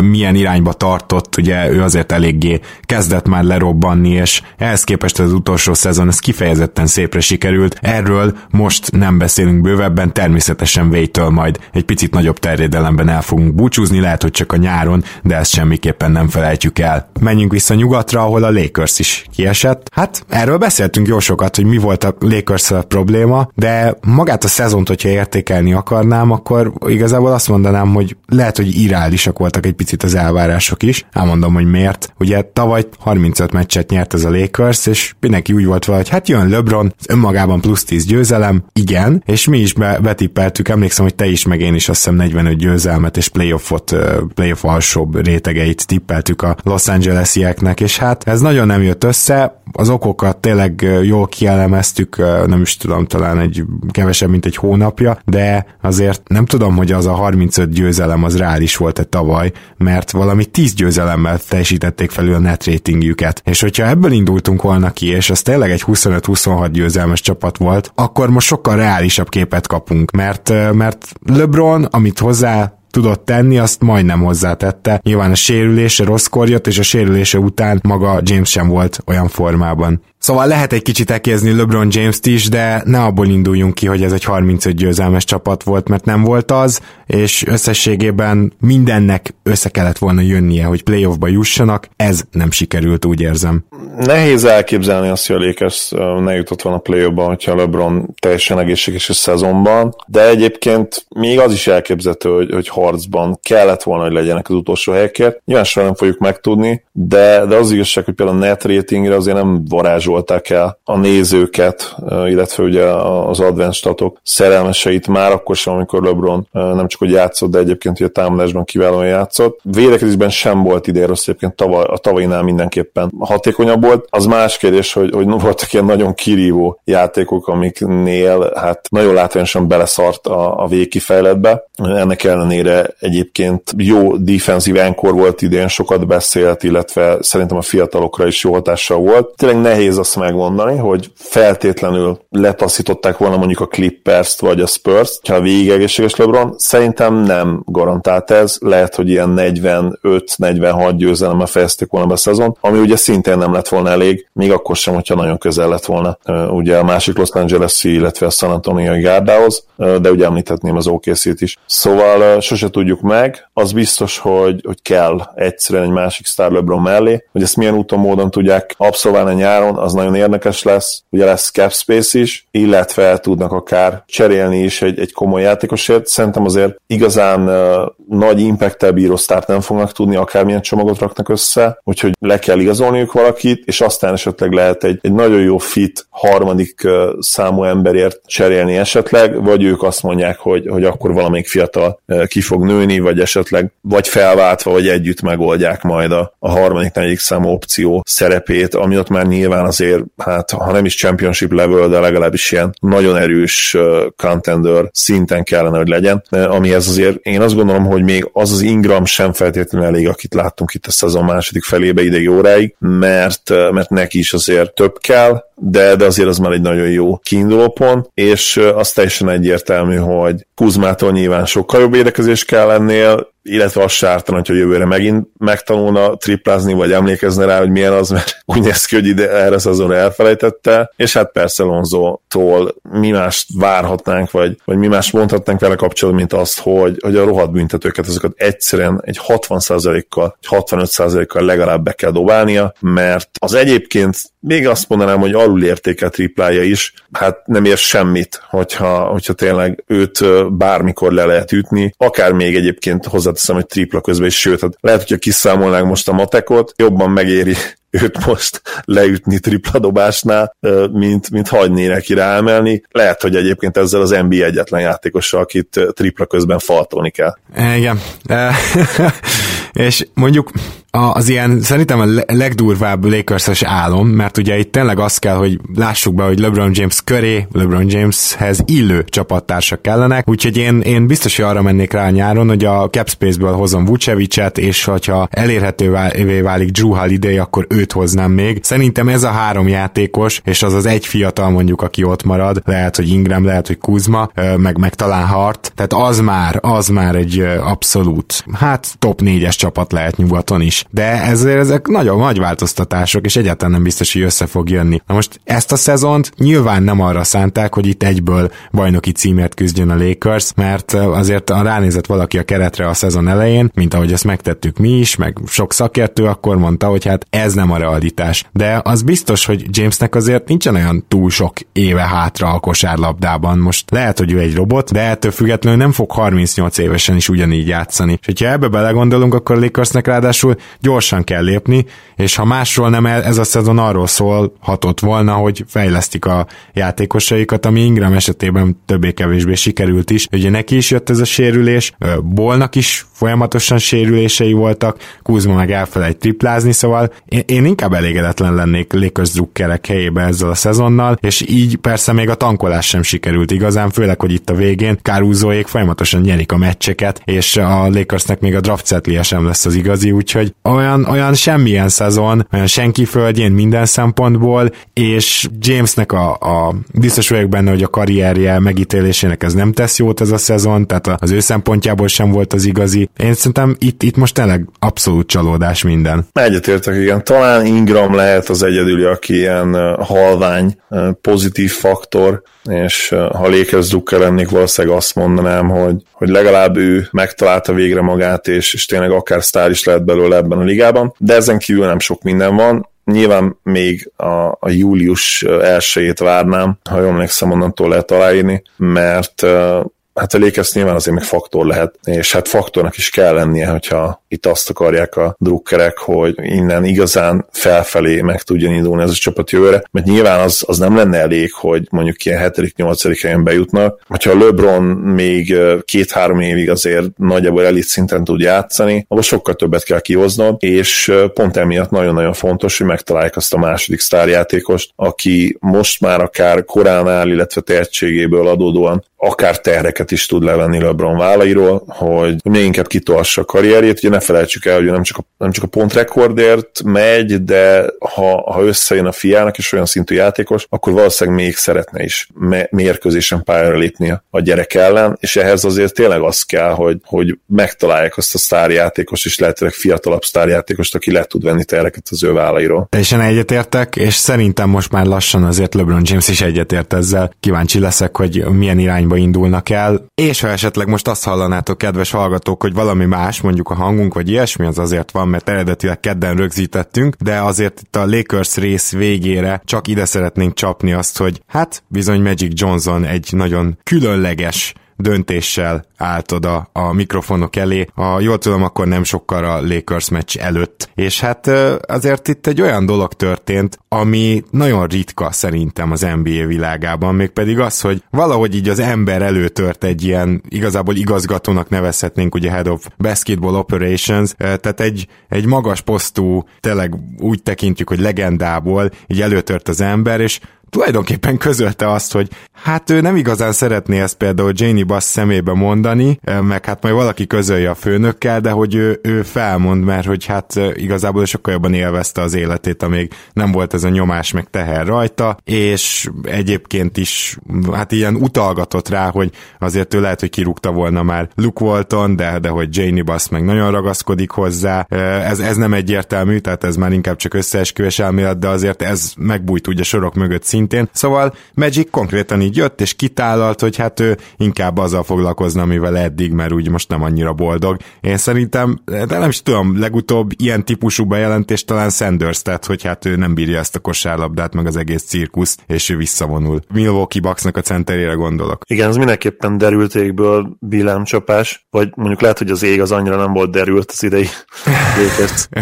milyen irányba tartott, ugye ő azért eléggé kezdett már lerobbanni, és ehhez képest az utolsó szezon ez kifejezetten szépre sikerült. Erről most nem beszélünk bővebben, természetesen Vétől majd egy picit nagyobb terjedelemben el fogunk búcsúzni, lehet, hogy csak a nyáron, de ezt semmiképpen nem felejtjük el. Menjünk vissza nyugatra, ahol a Lakers is kiesett. Hát erről beszéltünk jó sokat, hogy mi volt a Lakers probléma, de magát a szezont, hogyha értékelni akarnám, akkor igazából azt mondanám, hogy lehet, hogy irreálisak voltak egy picit az elvárások is. Elmondom, hogy miért. Ugye tavaly 35 meccset nyert ez a Lakers, és mindenki úgy volt vele, hogy hát jön LeBron, önmagában plusz 10 győzelem, igen, és mi is be, betippeltük, emlékszem, hogy te is, meg én is azt hiszem 45 győzelmet és playoffot, playoff alsóbb rétegeit tippeltük a Los Angelesieknek, és hát ez nagyon nem jött össze, az okokat tényleg jól kielemeztük, nem is tudom, talán egy kevesebb, mint egy hónapja, de azért nem tudom, hogy az a 35 győzelem az reális volt-e tavaly, mert valami 10 győzelemmel teljesítették felül a net ratingjüket. És hogyha ebből indultunk volna ki, és az tényleg egy 25-26 győzelmes csapat volt, akkor most sokkal reálisabb képet kapunk, mert, mert LeBron, amit hozzá tudott tenni, azt majdnem hozzátette. Nyilván a sérülése rosszkor jött, és a sérülése után maga James sem volt olyan formában. Szóval lehet egy kicsit ekézni LeBron James-t is, de ne abból induljunk ki, hogy ez egy 35 győzelmes csapat volt, mert nem volt az, és összességében mindennek össze kellett volna jönnie, hogy playoffba jussanak, ez nem sikerült, úgy érzem. Nehéz elképzelni azt, hogy a Lakers ne jutott volna playoffba, hogyha LeBron teljesen egészséges a szezonban, de egyébként még az is elképzelhető, hogy, hogy harcban kellett volna, hogy legyenek az utolsó helyekért. Nyilván soha nem fogjuk megtudni, de, de az igazság, hogy például a net ratingre azért nem varázsolták el a nézőket, illetve ugye az advanced statok szerelmeseit már akkor sem, amikor LeBron nem csak hogy játszott, de egyébként a támadásban kiválóan játszott. Védekezésben sem volt idén rossz, egyébként tavaly, a tavainál mindenképpen hatékonyabb volt. Az más kérdés, hogy, hogy [laughs] voltak ilyen nagyon kirívó játékok, amiknél hát nagyon látványosan beleszart a, a végkifejletbe. Ennek ellenére egyébként jó defensív enkor volt idén, sokat beszélt, illetve szerintem a fiatalokra is jó hatással volt. Tényleg nehéz azt megmondani, hogy feltétlenül letaszították volna mondjuk a Clippers-t vagy a Spurs-t, ha végig egészséges LeBron. Szerintem nem garantált ez, lehet, hogy ilyen 45-46 győzelemmel fejezték volna be a szezon, ami ugye szintén nem lett volna elég, még akkor sem, hogyha nagyon közel lett volna ugye a másik Los angeles illetve a San Antonio gárdához, de ugye említhetném az OKC-t is. Szóval sose tudjuk meg, az biztos, hogy, hogy kell egyszerűen egy másik Star LeBron mellé, hogy ezt milyen úton módon tudják abszolválni nyáron, az nagyon érdekes lesz, ugye lesz cap space is, illetve tudnak akár cserélni is egy, egy komoly játékosért. Szerintem azért igazán uh, nagy impact bíró sztárt nem fognak tudni, akármilyen csomagot raknak össze, úgyhogy le kell igazolniuk valakit, és aztán esetleg lehet egy, egy nagyon jó fit harmadik uh, számú emberért cserélni esetleg, vagy ők azt mondják, hogy, hogy akkor valamelyik fiatal uh, ki fog nőni, vagy esetleg vagy felváltva, vagy együtt megoldják majd a, a harmadik, negyedik számú opció szerepét, ami ott már nyilván azért, hát ha nem is championship level, de legalábbis ilyen nagyon erős contender szinten kellene, hogy legyen, amihez azért én azt gondolom, hogy még az az Ingram sem feltétlenül elég, akit láttunk itt a szezon második felébe idegi óráig, mert, mert neki is azért több kell, de, de azért az már egy nagyon jó kiinduló pont, és az teljesen egyértelmű, hogy Kuzmától nyilván sokkal jobb érdekezés kell lennél, illetve az sártan, hogy jövőre megint megtanulna triplázni, vagy emlékezne rá, hogy milyen az, mert [laughs] úgy néz ki, hogy ide erre szezonra elfelejtette, és hát persze Lonzo-tól mi mást várhatnánk, vagy, vagy mi mást mondhatnánk vele kapcsolatban, mint azt, hogy, hogy a rohadt büntetőket, azokat egyszerűen egy 60%-kal, egy 65%-kal legalább be kell dobálnia, mert az egyébként még azt mondanám, hogy alulértékelt triplája is, hát nem ér semmit, hogyha, hogyha tényleg őt bármikor le lehet ütni, akár még egyébként hozzáteszem, hogy tripla közben is, sőt, hát lehet, hogyha kiszámolnánk most a matekot, jobban megéri [laughs] őt most leütni tripladobásnál, mint, mint hagyni neki ráemelni. Lehet, hogy egyébként ezzel az NBA egyetlen játékossal, akit tripla közben faltolni kell. Igen. [laughs] és mondjuk az ilyen szerintem a legdurvább lakers álom, mert ugye itt tényleg az kell, hogy lássuk be, hogy LeBron James köré, LeBron Jameshez illő csapattársak kellenek, úgyhogy én, én biztos, hogy arra mennék rá a nyáron, hogy a Capspace-ből hozom Vucevicet, és hogyha elérhetővé válik Drew Holiday, akkor őt hoznám még. Szerintem ez a három játékos, és az az egy fiatal mondjuk, aki ott marad, lehet, hogy Ingram, lehet, hogy Kuzma, meg, meg talán Hart, tehát az már, az már egy abszolút, hát top négyes csapat lehet nyugaton is de ezért ezek nagyon nagy változtatások, és egyáltalán nem biztos, hogy össze fog jönni. Na most ezt a szezont nyilván nem arra szánták, hogy itt egyből bajnoki címért küzdjön a Lakers, mert azért a ránézett valaki a keretre a szezon elején, mint ahogy ezt megtettük mi is, meg sok szakértő akkor mondta, hogy hát ez nem a realitás. De az biztos, hogy Jamesnek azért nincsen olyan túl sok éve hátra a kosárlabdában. Most lehet, hogy ő egy robot, de ettől függetlenül nem fog 38 évesen is ugyanígy játszani. És hogyha ebbe belegondolunk, akkor a Lakersnek ráadásul gyorsan kell lépni, és ha másról nem ez a szezon arról szólhatott volna, hogy fejlesztik a játékosaikat, ami Ingram esetében többé-kevésbé sikerült is. Ugye neki is jött ez a sérülés, Bolnak is folyamatosan sérülései voltak, Kuzma meg elfelejt triplázni, szóval én, én inkább elégedetlen lennék Lakers drukkerek helyébe ezzel a szezonnal, és így persze még a tankolás sem sikerült igazán, főleg, hogy itt a végén Kárúzóék folyamatosan nyerik a meccseket, és a Lakersnek még a draft sem lesz az igazi, úgyhogy olyan, olyan semmilyen szezon, olyan senki földjén minden szempontból, és Jamesnek a, a biztos vagyok benne, hogy a karrierje megítélésének ez nem tesz jót ez a szezon, tehát az ő szempontjából sem volt az igazi. Én szerintem itt, itt most tényleg abszolút csalódás minden. Egyetértek, igen. Talán Ingram lehet az egyedüli, aki ilyen halvány, pozitív faktor, és ha Lakers Drucker lennék, valószínűleg azt mondanám, hogy, hogy legalább ő megtalálta végre magát, és, és tényleg akár sztár is lehet belőle ebben a ligában, de ezen kívül nem sok minden van. Nyilván még a, a július elsőjét várnám, ha jól emlékszem, onnantól lehet aláírni, mert hát a Lakers nyilván azért még faktor lehet, és hát faktornak is kell lennie, hogyha itt azt akarják a drukkerek, hogy innen igazán felfelé meg tudjon indulni ez a csapat jövőre, mert nyilván az, az nem lenne elég, hogy mondjuk ilyen 7.-8. helyen bejutnak. Hogyha LeBron még két-három évig azért nagyjából elit szinten tud játszani, abban sokkal többet kell kihoznod, és pont emiatt nagyon-nagyon fontos, hogy megtalálják azt a második sztárjátékost, aki most már akár korán áll, illetve tehetségéből adódóan akár terheket is tud levenni LeBron vállairól, hogy még inkább kitolhassa a karrierjét. Ugye ne felejtsük el, hogy nem csak a, nem csak a pontrekordért megy, de ha, ha összejön a fiának és olyan szintű játékos, akkor valószínűleg még szeretne is mérkőzésen pályára lépni a gyerek ellen, és ehhez azért tényleg az kell, hogy, hogy megtalálják azt a sztárjátékos, és lehetőleg fiatalabb sztárjátékost, aki le tud venni tereket az ő vállairól. Teljesen egyetértek, és szerintem most már lassan azért LeBron James is egyetért ezzel. Kíváncsi leszek, hogy milyen irányba indulnak el, és ha esetleg most azt hallanátok, kedves hallgatók, hogy valami más, mondjuk a hangunk, vagy ilyesmi, az azért van, mert eredetileg kedden rögzítettünk, de azért itt a Lakers rész végére csak ide szeretnénk csapni azt, hogy hát bizony Magic Johnson egy nagyon különleges döntéssel állt oda a mikrofonok elé. A, jól tudom, akkor nem sokkal a Lakers meccs előtt. És hát azért itt egy olyan dolog történt, ami nagyon ritka szerintem az NBA világában, mégpedig az, hogy valahogy így az ember előtört egy ilyen igazából igazgatónak nevezhetnénk ugye Head of Basketball Operations, tehát egy, egy magas posztú, tényleg úgy tekintjük, hogy legendából így előtört az ember, és tulajdonképpen közölte azt, hogy hát ő nem igazán szeretné ezt például Janie Bass szemébe mondani, meg hát majd valaki közölje a főnökkel, de hogy ő, ő felmond, mert hogy hát igazából sokkal jobban élvezte az életét, amíg nem volt ez a nyomás meg teher rajta, és egyébként is hát ilyen utalgatott rá, hogy azért ő lehet, hogy kirúgta volna már Luke Walton, de, de hogy Janie Bass meg nagyon ragaszkodik hozzá. Ez, ez nem egyértelmű, tehát ez már inkább csak összeesküvés elmélet, de azért ez megbújt ugye sorok mögött szintén. Szóval Magic konkrétan így jött, és kitálalt, hogy hát ő inkább azzal foglalkozna, amivel eddig, mert úgy most nem annyira boldog. Én szerintem, de nem is tudom, legutóbb ilyen típusú bejelentés talán Sanders tett, hogy hát ő nem bírja ezt a kosárlabdát, meg az egész cirkuszt, és ő visszavonul. Milwaukee Bucksnak a centerére gondolok. Igen, ez mindenképpen derült égből villámcsapás, vagy mondjuk lehet, hogy az ég az annyira nem volt derült az idei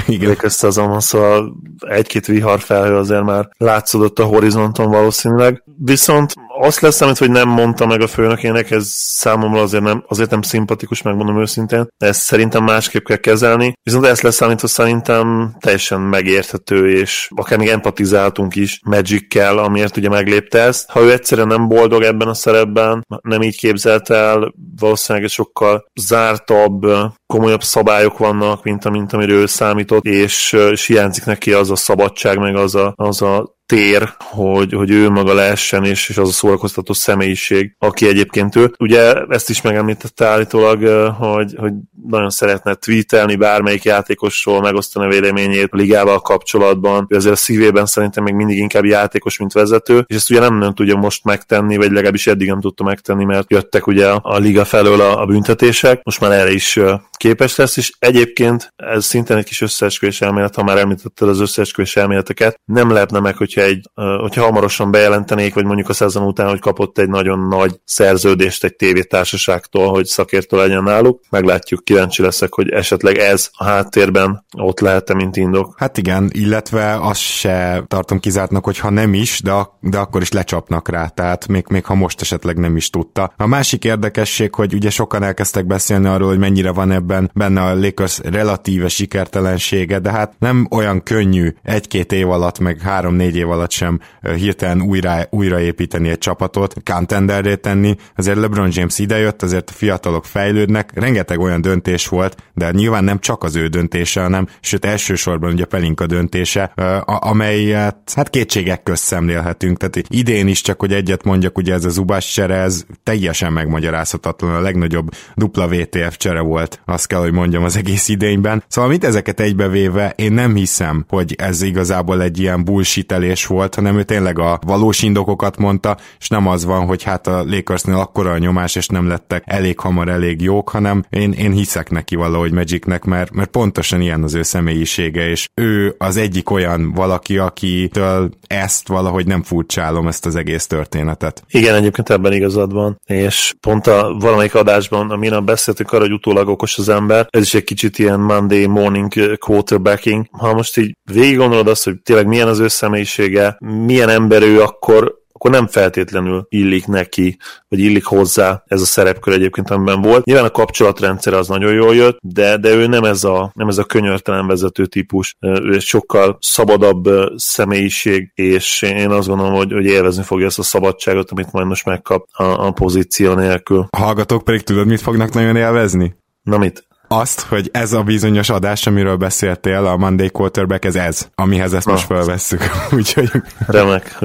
[laughs] Lakers szezonban, szóval egy-két vihar felhő azért már látszódott a horizonton Boston valószínűleg. Viszont azt lesz amit hogy nem mondta meg a főnökének, ez számomra azért nem, azért nem szimpatikus, megmondom őszintén, ezt szerintem másképp kell kezelni. Viszont ezt lesz hogy szerintem teljesen megérthető, és akár még empatizáltunk is Magic-kel, amiért ugye meglépte ezt. Ha ő egyszerűen nem boldog ebben a szerepben, nem így képzelt el, valószínűleg sokkal zártabb, komolyabb szabályok vannak, mint, mint amiről ő számított, és, és hiányzik neki az a szabadság, meg az a, az a tér, hogy, hogy ő maga lehessen, és, és az a szórakoztató személyiség, aki egyébként ő. Ugye ezt is megemlítette állítólag, hogy, hogy nagyon szeretne tweetelni bármelyik játékosról, megosztani a véleményét a ligával kapcsolatban. Ő azért a szívében szerintem még mindig inkább játékos, mint vezető, és ezt ugye nem, nem tudja most megtenni, vagy legalábbis eddig nem tudta megtenni, mert jöttek ugye a liga felől a, a büntetések. Most már erre is képes lesz, és egyébként ez szintén egy kis összeesküvés elmélet, ha már említetted az összeesküvés elméleteket, nem lehetne meg, hogyha, egy, hogyha hamarosan bejelentenék, vagy mondjuk a szezon után, hogy kapott egy nagyon nagy szerződést egy tévétársaságtól, hogy szakértő legyen náluk. Meglátjuk, kíváncsi leszek, hogy esetleg ez a háttérben ott lehet-e, mint indok. Hát igen, illetve azt se tartom kizártnak, hogy ha nem is, de, de akkor is lecsapnak rá, tehát még, még ha most esetleg nem is tudta. A másik érdekesség, hogy ugye sokan elkezdtek beszélni arról, hogy mennyire van ebben ebben benne a Lakers relatíve sikertelensége, de hát nem olyan könnyű egy-két év alatt, meg három-négy év alatt sem hirtelen újra, újraépíteni egy csapatot, contenderré tenni. Azért LeBron James idejött, azért a fiatalok fejlődnek, rengeteg olyan döntés volt, de nyilván nem csak az ő döntése, hanem sőt elsősorban ugye Pelinka döntése, amelyet hát kétségek közt szemlélhetünk. Tehát idén is csak, hogy egyet mondjak, ugye ez a Zubás csere, ez teljesen megmagyarázhatatlan, a legnagyobb dupla VTF csere volt, azt kell, hogy mondjam az egész idényben. Szóval mit ezeket egybevéve, én nem hiszem, hogy ez igazából egy ilyen bullshitelés volt, hanem ő tényleg a valós indokokat mondta, és nem az van, hogy hát a Lakersnél akkora a nyomás, és nem lettek elég hamar elég jók, hanem én, én hiszek neki valahogy Magicnek, mert, mert pontosan ilyen az ő személyisége, és ő az egyik olyan valaki, akitől ezt valahogy nem furcsálom, ezt az egész történetet. Igen, egyébként ebben igazad van, és pont a valamelyik adásban, amin beszéltünk arra, hogy utólag okos az ember, ez is egy kicsit ilyen Monday morning quarterbacking. Ha most így végig gondolod azt, hogy tényleg milyen az ő személyisége, milyen ember ő, akkor akkor nem feltétlenül illik neki, vagy illik hozzá ez a szerepkör egyébként, amiben volt. Nyilván a kapcsolatrendszer az nagyon jól jött, de, de ő nem ez, a, nem ez a könyörtelen vezető típus, ő egy sokkal szabadabb személyiség, és én azt gondolom, hogy, hogy élvezni fogja ezt a szabadságot, amit majd most megkap a, a pozíció nélkül. A hallgatók pedig tudod, mit fognak nagyon élvezni? Na mit? Azt, hogy ez a bizonyos adás, amiről beszéltél, a Monday Quarterback, ez ez, amihez ezt Na. most felvesszük. [laughs] Úgyhogy Remek.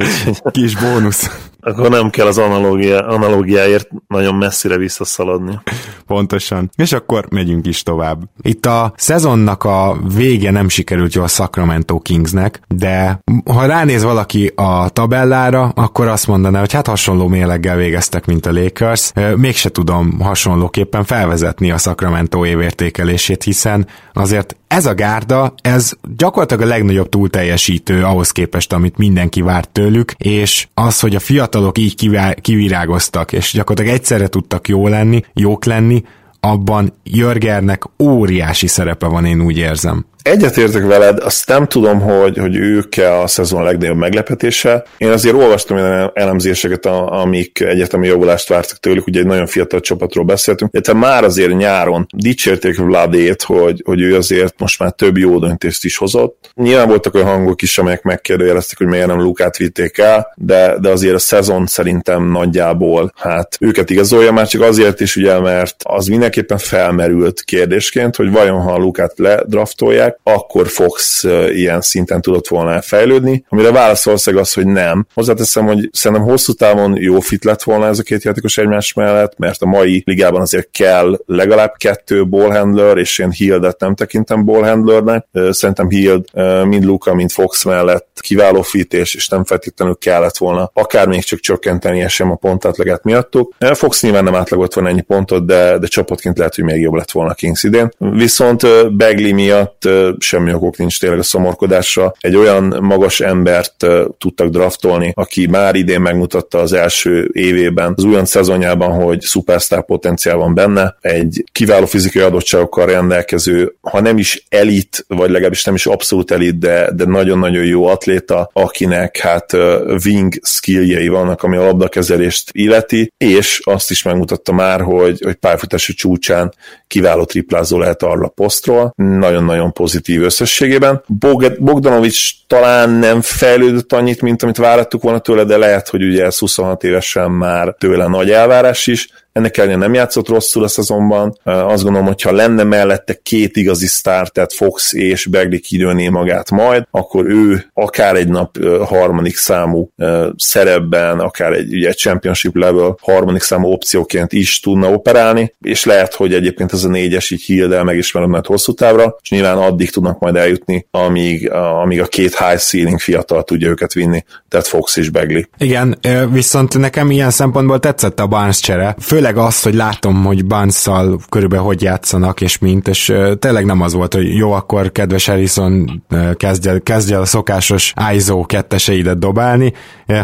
Kis bónusz. Akkor nem kell az analógia, analógiáért nagyon messzire visszaszaladni. Pontosan. És akkor megyünk is tovább. Itt a szezonnak a vége nem sikerült jó a Sacramento Kingsnek, de ha ránéz valaki a tabellára, akkor azt mondaná, hogy hát hasonló méleggel végeztek, mint a Lakers. Mégse tudom hasonlóképpen felvezetni a Sacramento évértékelését, hiszen azért ez a gárda, ez gyakorlatilag a legnagyobb túlteljesítő ahhoz képest, amit mindenki várt tőlük, és az, hogy a fiatalok így kivirágoztak, és gyakorlatilag egyszerre tudtak jó lenni, jók lenni, abban Jörgernek óriási szerepe van, én úgy érzem. Egyetértek veled, azt nem tudom, hogy, hogy ők-e a szezon legnagyobb meglepetése. Én azért olvastam olyan elemzéseket, amik egyetemi javulást vártak tőlük, ugye egy nagyon fiatal csapatról beszéltünk, de már azért nyáron dicsérték Vladét, hogy, hogy ő azért most már több jó döntést is hozott. Nyilván voltak olyan hangok is, amelyek megkérdőjelezték, hogy miért nem Lukát vitték el, de, de azért a szezon szerintem nagyjából hát őket igazolja, már csak azért is ugye, mert az mindenképpen felmerült kérdésként, hogy vajon ha Lukát ledraftolják, akkor Fox ilyen szinten tudott volna fejlődni, amire válasz valószínűleg az, hogy nem. Hozzáteszem, hogy szerintem hosszú távon jó fit lett volna ez a két játékos egymás mellett, mert a mai ligában azért kell legalább kettő ballhandler, és én Hildet nem tekintem ballhandlernek. Szerintem Hild mind Luka, mind Fox mellett kiváló fit, és, és nem feltétlenül kellett volna akár még csak csökkenteni sem a pontátlegát miattuk. Fox nyilván nem átlagolt volna ennyi pontot, de, de csapatként lehet, hogy még jobb lett volna Kings idén. Viszont Bagley miatt semmi okok nincs tényleg a szomorkodásra. Egy olyan magas embert tudtak draftolni, aki már idén megmutatta az első évében, az újon szezonjában, hogy szupersztár potenciál van benne, egy kiváló fizikai adottságokkal rendelkező, ha nem is elit, vagy legalábbis nem is abszolút elit, de, de nagyon-nagyon jó atléta, akinek hát wing skilljei vannak, ami a labdakezelést illeti, és azt is megmutatta már, hogy, hogy pályafutási csúcsán kiváló triplázó lehet arra a posztról. Nagyon-nagyon pozitív összességében. Bogdanovics talán nem fejlődött annyit, mint amit várattuk volna tőle, de lehet, hogy ugye ez 26 évesen már tőle nagy elvárás is, ennek ellenére nem játszott rosszul a szezonban. Azt gondolom, hogy ha lenne mellette két igazi sztár, tehát Fox és Bagley kidőné magát majd, akkor ő akár egy nap harmadik számú szerepben, akár egy ugye, championship level harmadik számú opcióként is tudna operálni, és lehet, hogy egyébként ez a négyes így Hill, meg is mert hosszú távra, és nyilván addig tudnak majd eljutni, amíg, amíg a két high ceiling fiatal tudja őket vinni, tehát Fox és Bagley. Igen, viszont nekem ilyen szempontból tetszett a Barnes csere, főleg tényleg azt, hogy látom, hogy Banszal körülbelül hogy játszanak, és mint, és tényleg nem az volt, hogy jó, akkor kedves Harrison kezdj el, kezdj el a szokásos ISO ketteseidet dobálni,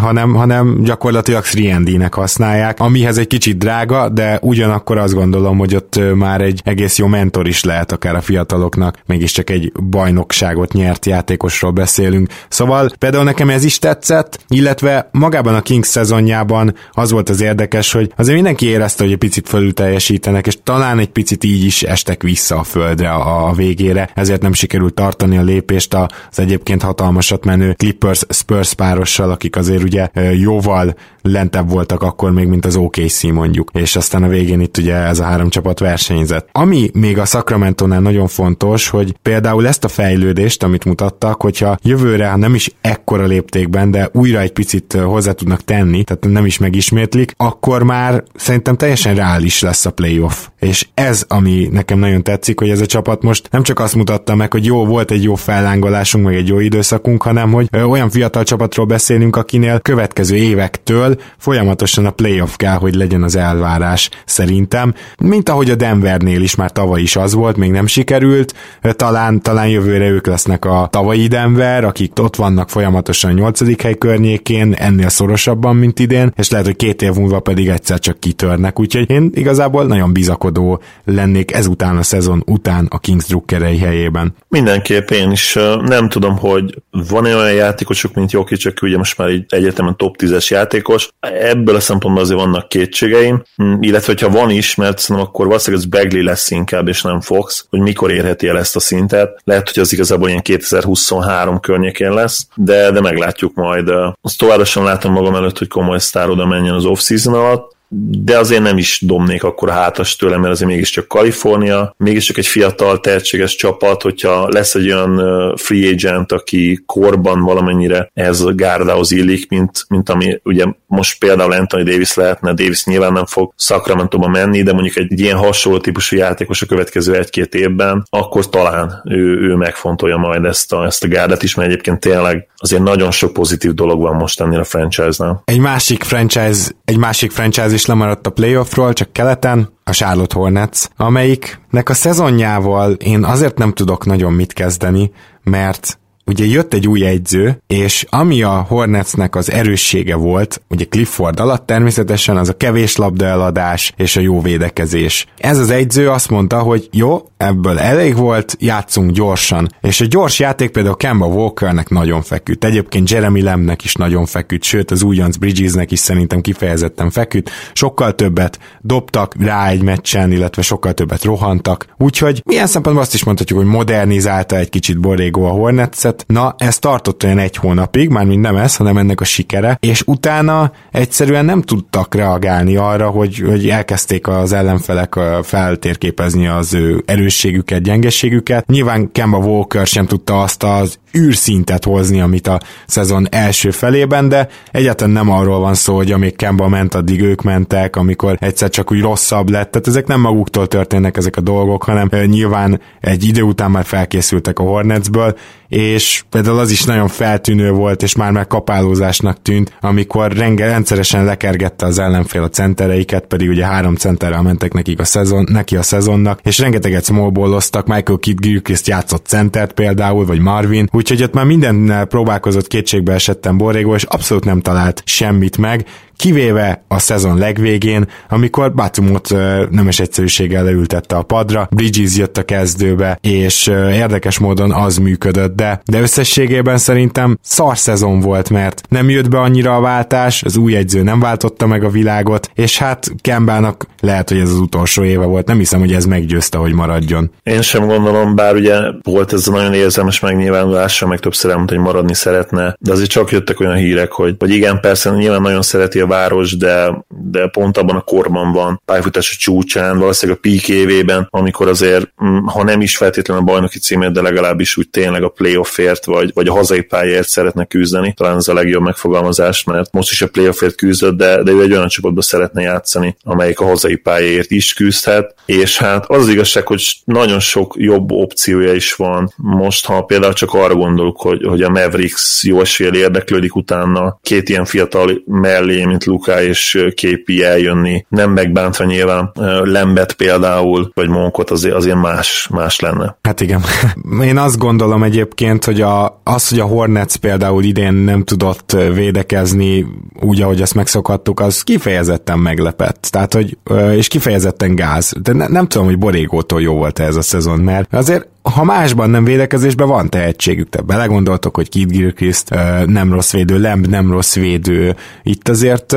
hanem, hanem gyakorlatilag 3 használják, amihez egy kicsit drága, de ugyanakkor azt gondolom, hogy ott már egy egész jó mentor is lehet akár a fiataloknak, mégiscsak egy bajnokságot nyert játékosról beszélünk. Szóval például nekem ez is tetszett, illetve magában a Kings szezonjában az volt az érdekes, hogy azért mindenki érez érezte, hogy egy picit fölül teljesítenek, és talán egy picit így is estek vissza a földre a, a végére, ezért nem sikerült tartani a lépést az egyébként hatalmasat menő Clippers-Spurs párossal, akik azért ugye jóval lentebb voltak akkor még, mint az OKC mondjuk, és aztán a végén itt ugye ez a három csapat versenyzett. Ami még a Sacramento-nál nagyon fontos, hogy például ezt a fejlődést, amit mutattak, hogyha jövőre nem is ekkora léptékben, de újra egy picit hozzá tudnak tenni, tehát nem is megismétlik, akkor már szerintem teljesen reális lesz a playoff. És ez, ami nekem nagyon tetszik, hogy ez a csapat most nem csak azt mutatta meg, hogy jó, volt egy jó fellángolásunk, meg egy jó időszakunk, hanem hogy olyan fiatal csapatról beszélünk, akinél következő évektől folyamatosan a playoff kell, hogy legyen az elvárás szerintem, mint ahogy a Denvernél is már tavaly is az volt, még nem sikerült, talán, talán jövőre ők lesznek a tavalyi Denver, akik ott vannak folyamatosan nyolcadik hely környékén, ennél szorosabban, mint idén, és lehet, hogy két év múlva pedig egyszer csak kitörnek, úgyhogy én igazából nagyon bizakodó lennék ezután a szezon után a Kings drukkerei helyében. Mindenképp én is nem tudom, hogy van-e olyan játékosok, mint Jokic, csak ugye most már egy egyetemen top 10-es játékos, ebből a szempontból azért vannak kétségeim, hm, illetve hogyha van is, mert szerintem akkor valószínűleg ez Bagley lesz inkább, és nem Fox, hogy mikor érheti el ezt a szintet. Lehet, hogy az igazából ilyen 2023 környékén lesz, de, de meglátjuk majd. Azt továbbra látom magam előtt, hogy komoly sztár oda menjen az off-season alatt, de azért nem is domnék akkor hátas tőlem, mert azért mégiscsak Kalifornia, mégiscsak egy fiatal, tehetséges csapat, hogyha lesz egy olyan free agent, aki korban valamennyire ez a gárdához illik, mint, mint ami ugye most például Anthony Davis lehetne, Davis nyilván nem fog sacramento menni, de mondjuk egy ilyen hasonló típusú játékos a következő egy-két évben, akkor talán ő, ő megfontolja majd ezt a, ezt a gárdát is, mert egyébként tényleg azért nagyon sok pozitív dolog van most ennél a franchise-nál. Egy másik franchise, egy másik franchise is lemaradt a playoffról, csak keleten, a Charlotte Hornets, amelyiknek a szezonjával én azért nem tudok nagyon mit kezdeni, mert ugye jött egy új egyző, és ami a Hornetsnek az erőssége volt, ugye Clifford alatt természetesen az a kevés labdaeladás és a jó védekezés. Ez az egyző azt mondta, hogy jó, ebből elég volt, játszunk gyorsan. És a gyors játék például Kemba Walkernek nagyon feküdt. Egyébként Jeremy Lemnek is nagyon feküdt, sőt az újonc Bridgesnek is szerintem kifejezetten feküdt. Sokkal többet dobtak rá egy meccsen, illetve sokkal többet rohantak. Úgyhogy milyen szempontból azt is mondhatjuk, hogy modernizálta egy kicsit Borrego a Hornetset, Na, ez tartott olyan egy hónapig, már mind nem ez, hanem ennek a sikere, és utána egyszerűen nem tudtak reagálni arra, hogy, hogy elkezdték az ellenfelek feltérképezni az ő erősségüket, gyengeségüket. Nyilván Kemba Walker sem tudta azt az űrszintet hozni, amit a szezon első felében, de egyáltalán nem arról van szó, hogy amíg Kemba ment, addig ők mentek, amikor egyszer csak úgy rosszabb lett. Tehát ezek nem maguktól történnek ezek a dolgok, hanem nyilván egy idő után már felkészültek a Hornetsből, és például az is nagyon feltűnő volt, és már már kapálózásnak tűnt, amikor renge, rendszeresen lekergette az ellenfél a centereiket, pedig ugye három centerrel mentek nekik a szezon, neki a szezonnak, és rengeteget smallballoztak, Michael Kidd Gilchrist játszott centert például, vagy Marvin, úgyhogy ott már mindennel próbálkozott kétségbe esettem Borrego, és abszolút nem talált semmit meg, kivéve a szezon legvégén, amikor Batumot nemes egyszerűséggel leültette a padra, Bridges jött a kezdőbe, és érdekes módon az működött, de, de összességében szerintem szar szezon volt, mert nem jött be annyira a váltás, az új egyző nem váltotta meg a világot, és hát Kembának lehet, hogy ez az utolsó éve volt, nem hiszem, hogy ez meggyőzte, hogy maradjon. Én sem gondolom, bár ugye volt ez a nagyon érzelmes megnyilvánulása, meg többször elmondta, hogy maradni szeretne, de azért csak jöttek olyan hírek, hogy, hogy igen, persze nyilván nagyon szereti a város, de, de pont abban a korban van pályafutása csúcsán, valószínűleg a peak évében, amikor azért, mm, ha nem is feltétlenül a bajnoki címét, de legalábbis úgy tényleg a playoffért, vagy, vagy a hazai pályáért szeretne küzdeni. Talán ez a legjobb megfogalmazás, mert most is a playoffért küzdött, de, de ő egy olyan csapatban szeretne játszani, amelyik a hazai pályáért is küzdhet, és hát az, az igazság, hogy nagyon sok jobb opciója is van. Most, ha például csak arra gondolok, hogy, hogy a Mavericks jó esélye érdeklődik utána két ilyen fiatal mellé, mint Luka és képi eljönni, nem megbántva nyilván Lembet például, vagy Monkot azért, azért más, más lenne. Hát igen. [laughs] Én azt gondolom egyébként, hogy a, az, hogy a Hornets például idén nem tudott védekezni úgy, ahogy azt megszokhattuk, az kifejezetten meglepett. Tehát, hogy, és kifejezetten gáz. De ne, nem tudom, hogy Borégótól jó volt ez a szezon, mert azért ha másban nem védekezésben van tehetségük, te belegondoltok, hogy Kid Gilchrist nem rossz védő, Lemb nem rossz védő, itt azért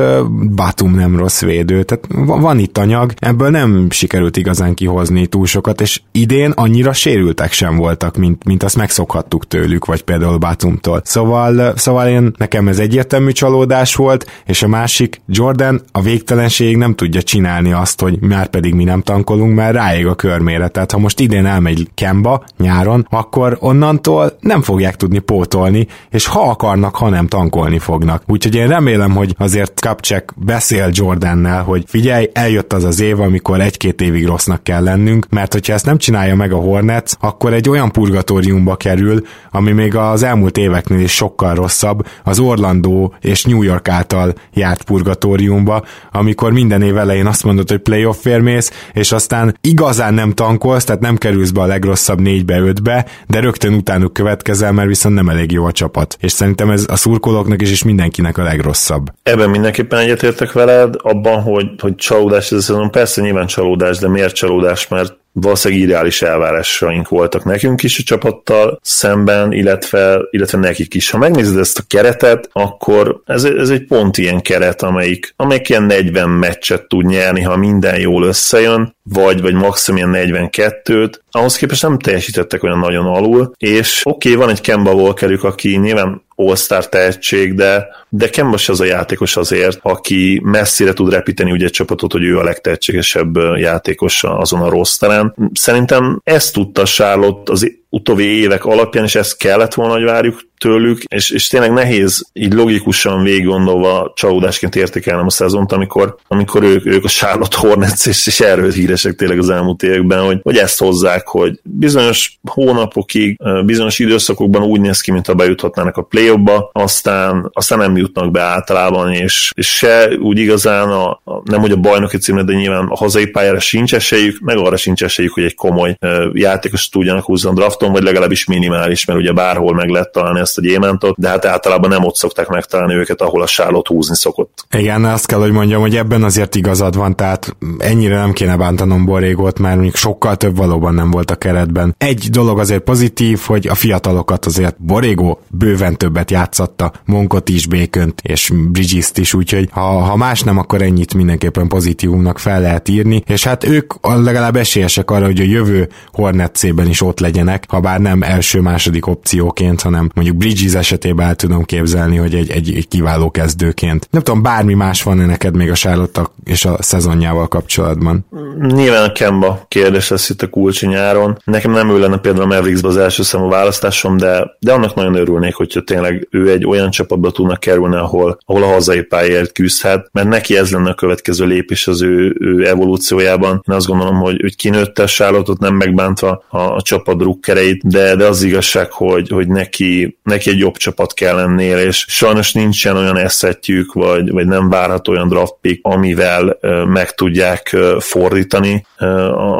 Batum nem rossz védő, tehát van itt anyag, ebből nem sikerült igazán kihozni túl sokat, és idén annyira sérültek sem voltak, mint, mint azt megszokhattuk tőlük, vagy például Batumtól. Szóval, szóval én, nekem ez egyértelmű csalódás volt, és a másik, Jordan a végtelenség nem tudja csinálni azt, hogy már pedig mi nem tankolunk, mert ráég a körmére. Tehát ha most idén elmegy Kemba nyáron, akkor onnantól nem fogják tudni pótolni, és ha akarnak, ha nem tankolni fognak. Úgyhogy én remélem, hogy azért Kapcsek beszél Jordannel, hogy figyelj, eljött az az év, amikor egy-két évig rossznak kell lennünk, mert hogyha ezt nem csinálja meg a Hornets, akkor egy olyan purgatóriumba kerül, ami még az elmúlt éveknél is sokkal rosszabb, az Orlandó és New York által járt purgatóriumba, amikor minden év elején azt mondod, hogy playoff férmész, és aztán igazán nem tankolsz, tehát nem kerülsz be a legrosszabb négybe, ötbe, de rögtön utánuk következel, mert viszont nem elég jó a csapat. És szerintem ez a szurkolóknak is és mindenkinek a legrosszabb. Ebben mindenképpen egyetértek veled, abban, hogy, hogy csalódás ez a szezon, persze nyilván csalódás, de miért csalódás, mert valószínűleg ideális elvárásaink voltak nekünk is a csapattal szemben, illetve, illetve nekik is. Ha megnézed ezt a keretet, akkor ez, ez egy pont ilyen keret, amelyik, amelyik ilyen 40 meccset tud nyerni, ha minden jól összejön, vagy, vagy maximum ilyen 42-t, ahhoz képest nem teljesítettek olyan nagyon alul, és oké, okay, van egy Kemba Walkerük, aki nyilván all-star tehetség, de, de Kemba se az a játékos azért, aki messzire tud repíteni ugye egy csapatot, hogy ő a legtehetségesebb játékos azon a rossz terem. Szerintem ezt tudta Charlotte az utóbbi évek alapján, és ezt kellett volna, hogy várjuk tőlük, és, és tényleg nehéz így logikusan végig gondolva csalódásként értékelnem a szezont, amikor, amikor ők, ők a Charlotte Hornets, és, és erről híresek tényleg az elmúlt években, hogy, hogy ezt hozzák, hogy bizonyos hónapokig, bizonyos időszakokban úgy néz ki, mintha bejuthatnának a play ba aztán, aztán nem jutnak be általában, és, és se úgy igazán, a, a, nem hogy a bajnoki címre, de nyilván a hazai pályára sincs esélyük, meg arra sincs esélyük, hogy egy komoly játékos tudjanak húzni a drafton, vagy legalábbis minimális, mert ugye bárhol meg lehet találni ezt a gyémántot, de hát általában nem ott szokták megtalálni őket, ahol a sálot húzni szokott. Igen, azt kell, hogy mondjam, hogy ebben azért igazad van, tehát ennyire nem kéne bántanom Borégót, mert még sokkal több valóban nem volt a keretben. Egy dolog azért pozitív, hogy a fiatalokat azért Borégó bőven többet játszatta, Monkot is, Békönt és Bridges-t is, úgyhogy ha, ha más nem, akkor ennyit mindenképpen pozitívumnak fel lehet írni, és hát ők legalább esélyesek arra, hogy a jövő Hornetszében is ott legyenek, ha bár nem első-második opcióként, hanem mondjuk Bridges esetében el tudom képzelni, hogy egy, egy, egy kiváló kezdőként. Nem tudom, bármi más van-e neked még a Charlotte és a szezonjával kapcsolatban? Nyilván a Kemba kérdés lesz itt a kulcsi nyáron. Nekem nem ő lenne például a Mavericksbe az első számú választásom, de, de annak nagyon örülnék, hogyha tényleg ő egy olyan csapatba tudna kerülni, ahol, ahol a hazai pályáért küzdhet, mert neki ez lenne a következő lépés az ő, ő evolúciójában. Én azt gondolom, hogy, hogy kinőtte a Charlotte-ot, nem megbántva a, a csapat drukkereit, de, de az igazság, hogy, hogy neki, neki egy jobb csapat kell lennél, és sajnos nincsen olyan eszetjük, vagy, vagy nem várható olyan draft pick, amivel meg tudják fordítani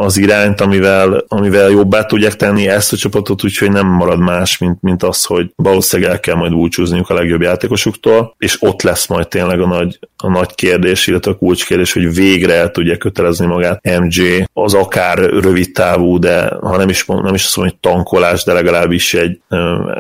az irányt, amivel, amivel jobbá tudják tenni ezt a csapatot, úgyhogy nem marad más, mint, mint az, hogy valószínűleg el kell majd búcsúzniuk a legjobb játékosuktól, és ott lesz majd tényleg a nagy, a nagy kérdés, illetve a kulcskérdés, hogy végre el tudja kötelezni magát MJ, az akár rövid távú, de ha nem is, nem is azt mondom, hogy tankolás, de legalábbis egy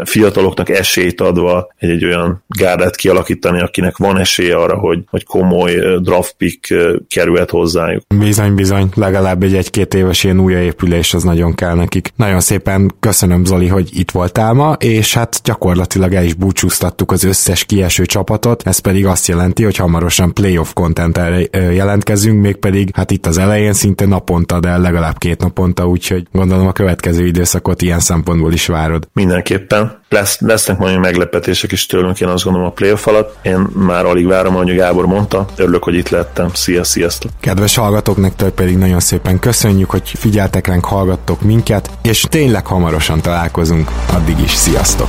fiataloknak esélyt adva egy, egy olyan gárdát kialakítani, akinek van esélye arra, hogy, hogy komoly draft pick kerülhet hozzájuk. Bizony, bizony, legalább egy egy-két éves ilyen újjáépülés az nagyon kell nekik. Nagyon szépen köszönöm Zoli, hogy itt voltál ma, és hát gyakorlatilag el is búcsúztattuk az összes kieső csapatot, ez pedig azt jelenti, hogy hamarosan playoff content jelentkezünk, mégpedig hát itt az elején szinte naponta, de legalább két naponta, úgyhogy gondolom a következő időszakot ilyen szempontból is várod. Mindenképpen. Lesz, lesznek majd meglepetések is tőlünk, én azt gondolom a playoff alatt. Én már alig várom, ahogy Gábor mondta. Örülök, hogy itt lettem. Szia, sziasztok! Kedves hallgatóknak pedig nagyon szépen köszönjük, hogy figyeltek ránk, hallgattok minket, és tényleg hamarosan találkozunk. Addig is sziasztok!